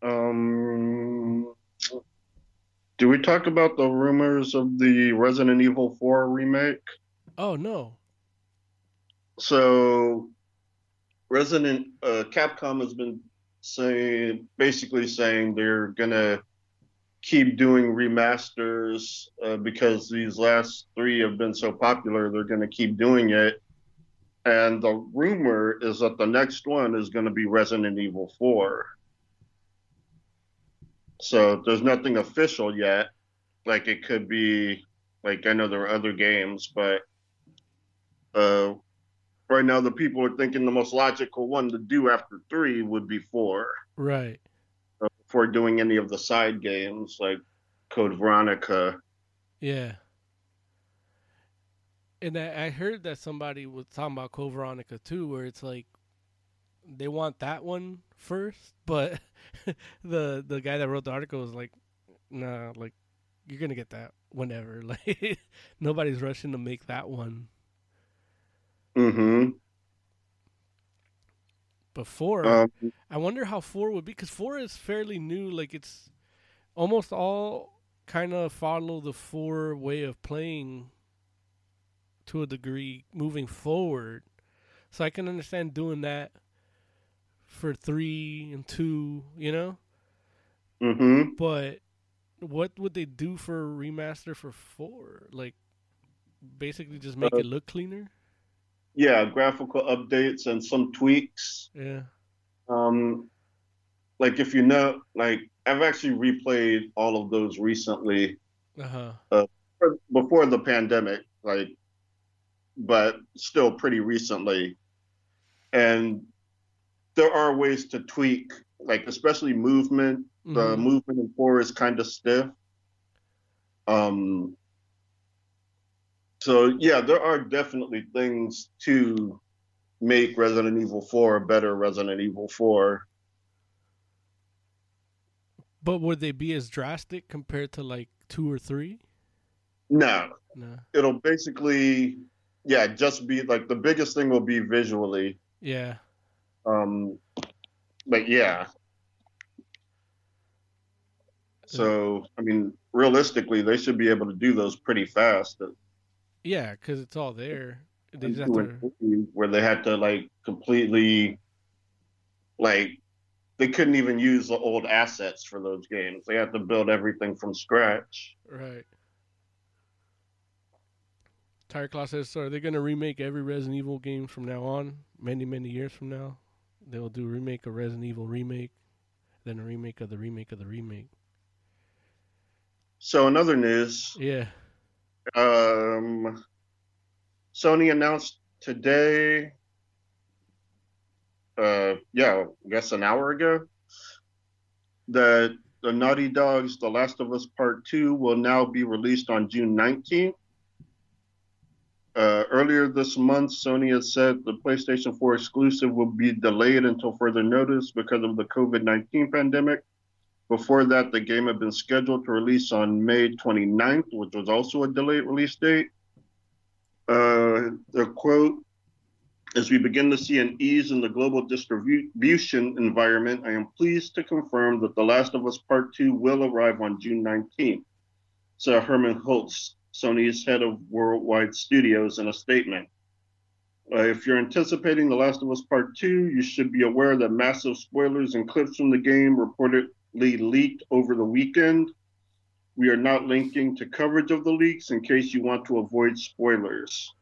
Um, Do we talk about the rumors of the Resident Evil 4 remake? Oh no. So, Resident uh, Capcom has been saying, basically saying they're gonna keep doing remasters uh, because these last three have been so popular. They're gonna keep doing it, and the rumor is that the next one is gonna be Resident Evil 4. So there's nothing official yet. Like it could be, like I know there are other games, but uh, right now the people are thinking the most logical one to do after three would be four. Right. Uh, before doing any of the side games like Code Veronica. Yeah. And I, I heard that somebody was talking about Code Veronica too, where it's like they want that one first, but the the guy that wrote the article was like, "Nah, like you're gonna get that whenever. Like nobody's rushing to make that one." Mm-hmm. But four, Um, I wonder how four would be because four is fairly new. Like it's almost all kind of follow the four way of playing to a degree moving forward. So I can understand doing that for three and two, you know. Mm-hmm. But what would they do for a remaster for four? Like basically just make Uh, it look cleaner. Yeah, graphical updates and some tweaks. Yeah. Um, like if you know, like I've actually replayed all of those recently Uh-huh. uh, before the pandemic, like, but still pretty recently. And there are ways to tweak, like especially movement. The Mhm. movement in four is kind of stiff. Um. So yeah, there are definitely things to make Resident Evil 4 a better Resident Evil 4. But would they be as drastic compared to like two or three? No, No. it'll basically, yeah, just be like the biggest thing will be visually. Yeah. Um, but yeah. So I mean, realistically, they should be able to do those pretty fast. Yeah, because it's all there. They to. Where they had to like completely, like, they couldn't even use the old assets for those games. They had to build everything from scratch. Right. Tiger Claw says, so are they going to remake every Resident Evil game from now on? Many, many years from now? They'll do a remake of Resident Evil remake, then a remake of the remake of the remake. So in other news, Yeah. Um, Sony announced today, uh, yeah, I guess an hour ago, that the Naughty Dog's The Last of Us Part 2 will now be released on June 19th. Uh, earlier this month, Sony has said the PlayStation 4 exclusive will be delayed until further notice because of the COVID 19 pandemic. Before that, the game had been scheduled to release on May 29th, which was also a delayed release date. Uh, the quote As we begin to see an ease in the global distribution environment, I am pleased to confirm that The Last of Us Part 2 will arrive on June 19th, said Hermen Hulst, Sony's head of worldwide studios, in a statement. Uh, if you're anticipating The Last of Us Part 2, you should be aware that massive spoilers and clips from the game reportedly leaked over the weekend. We are not linking to coverage of the leaks in case you want to avoid spoilers.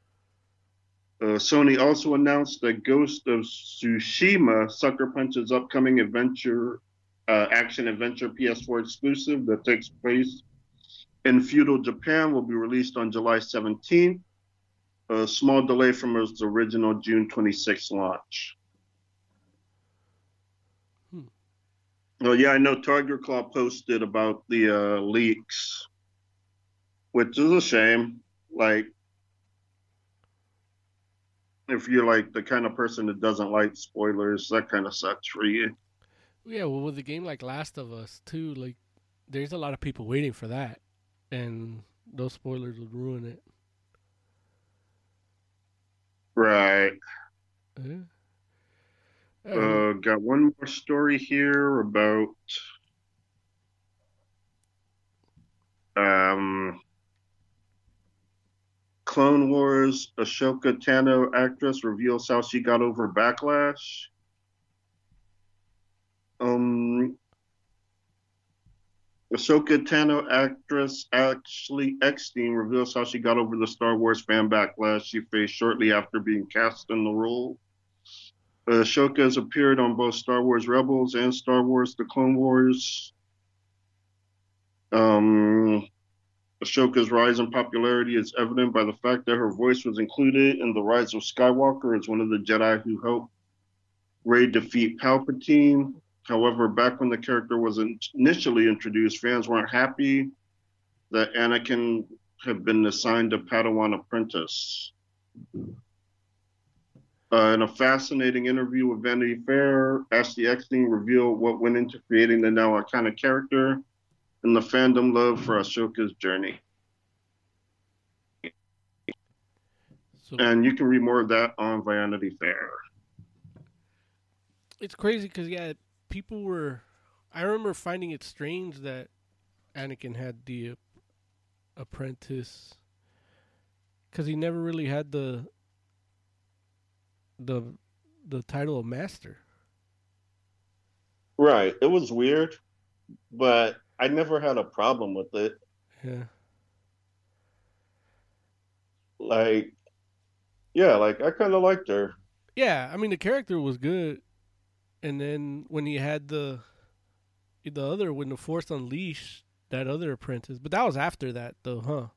Uh, Sony also announced that Ghost of Tsushima, Sucker Punch's upcoming adventure, uh, action adventure PS4 exclusive that takes place in feudal Japan, will be released on July 17th. A small delay from its original June 26th launch. Oh yeah, I know Tiger Claw posted about the uh, leaks, which is a shame. Like, if you're like the kind of person that doesn't like spoilers, that kind of sucks for you. Yeah, well, with a game like Last of Us, too, like, there's a lot of people waiting for that. And those spoilers would ruin it. Right. Yeah. Uh, got one more story here about Um, Clone Wars, Ahsoka Tano actress reveals how she got over backlash. Um, Ahsoka Tano actress Ashley Eckstein reveals how she got over the Star Wars fan backlash she faced shortly after being cast in the role. Ahsoka has appeared on both Star Wars Rebels and Star Wars The Clone Wars. Um, Ahsoka's rise in popularity is evident by the fact that her voice was included in The Rise of Skywalker as one of the Jedi who helped Rey defeat Palpatine. However, back when the character was initially introduced, fans weren't happy that Anakin had been assigned a Padawan apprentice. Uh, in a fascinating interview with Vanity Fair, Ashley Eckstein revealed what went into creating the now iconic character and the fandom love for Ahsoka's journey. So And you can read more of that on Vanity Fair. it's crazy because yeah, people were. I remember finding it strange that Anakin had the apprentice because he never really had the the the title of master. Right. It was weird, but I never had a problem with it. Yeah, Like, yeah, like I kind of liked her. yeah. I mean, the character was good, and then when he had the the other when the Force Unleashed that other apprentice, but that was after that though, huh?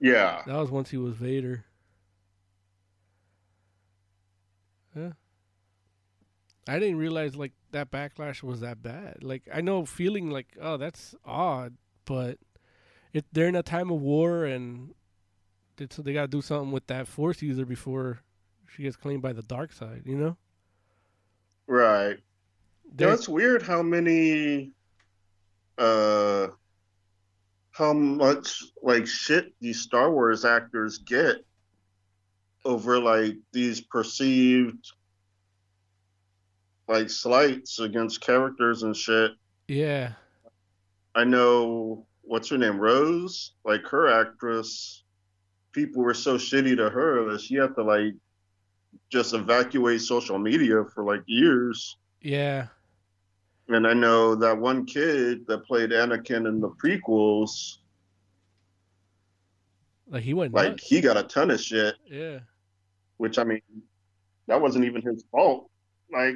Yeah. That was once he was Vader. Yeah. I didn't realize like that backlash was that bad. Like I know feeling like oh that's odd, but it they're in a time of war and it's, they got to do something with that force user before she gets claimed by the dark side, you know? Right. There- it's weird how many, uh, how much like shit these Star Wars actors get over like these perceived like slights against characters and shit. yeah. I know what's her name, Rose, like her actress. People were so shitty to her that she had to like just evacuate social media for like years. Yeah. And I know that one kid that played Anakin in the prequels, Like he went like nuts. he got a ton of shit, Yeah. which I mean, that wasn't even his fault. Like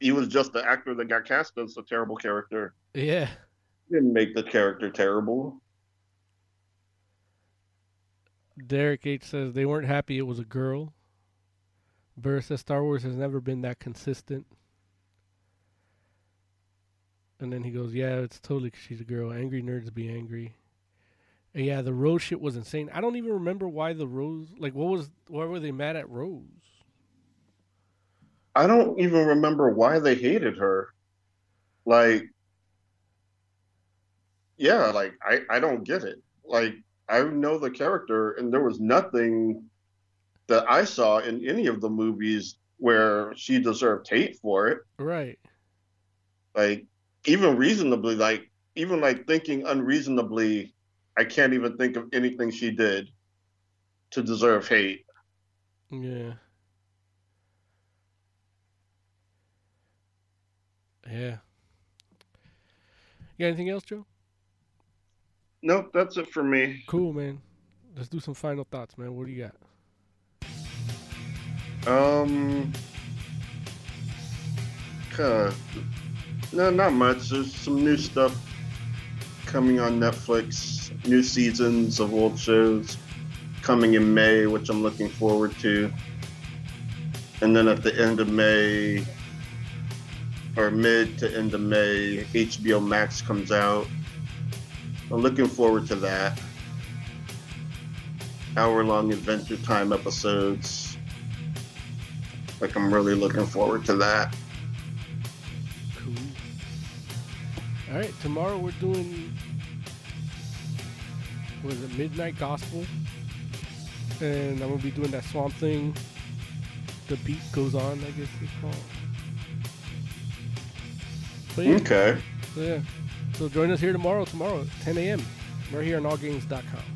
he was just the actor that got cast as a terrible character. Yeah. He didn't make the character terrible. Derek H says they weren't happy it was a girl. Says Star Wars has never been that consistent. And then he goes, "Yeah, it's totally 'cause she's a girl. Angry nerds be angry." And yeah, the Rose shit was insane. I don't even remember why the Rose. Like, what was? Why were they mad at Rose? I don't even remember why they hated her. Like, yeah, like I, I don't get it. Like, I know the character, and there was nothing that I saw in any of the movies where she deserved hate for it. Right. Like, even reasonably, like, even like thinking unreasonably, I can't even think of anything she did to deserve hate. Yeah. Yeah. You got anything else, Joe? Nope, that's it for me. Cool, man. Let's do some final thoughts, man. What do you got? Um, kinda, no, not much. There's some new stuff coming on Netflix. New seasons of old shows coming in May, which I'm looking forward to. And then at the end of May, or mid to end of May, HBO Max comes out. I'm looking forward to that. Hour long Adventure Time episodes. Like, I'm really looking forward to that. Cool. All right, tomorrow we're doing what is it, Midnight Gospel, and I'm gonna be doing that Swamp Thing. The beat goes on, I guess it's called. Yeah, Okay. so yeah. So join us here tomorrow, tomorrow, 10 a.m. We're here on allgames.com.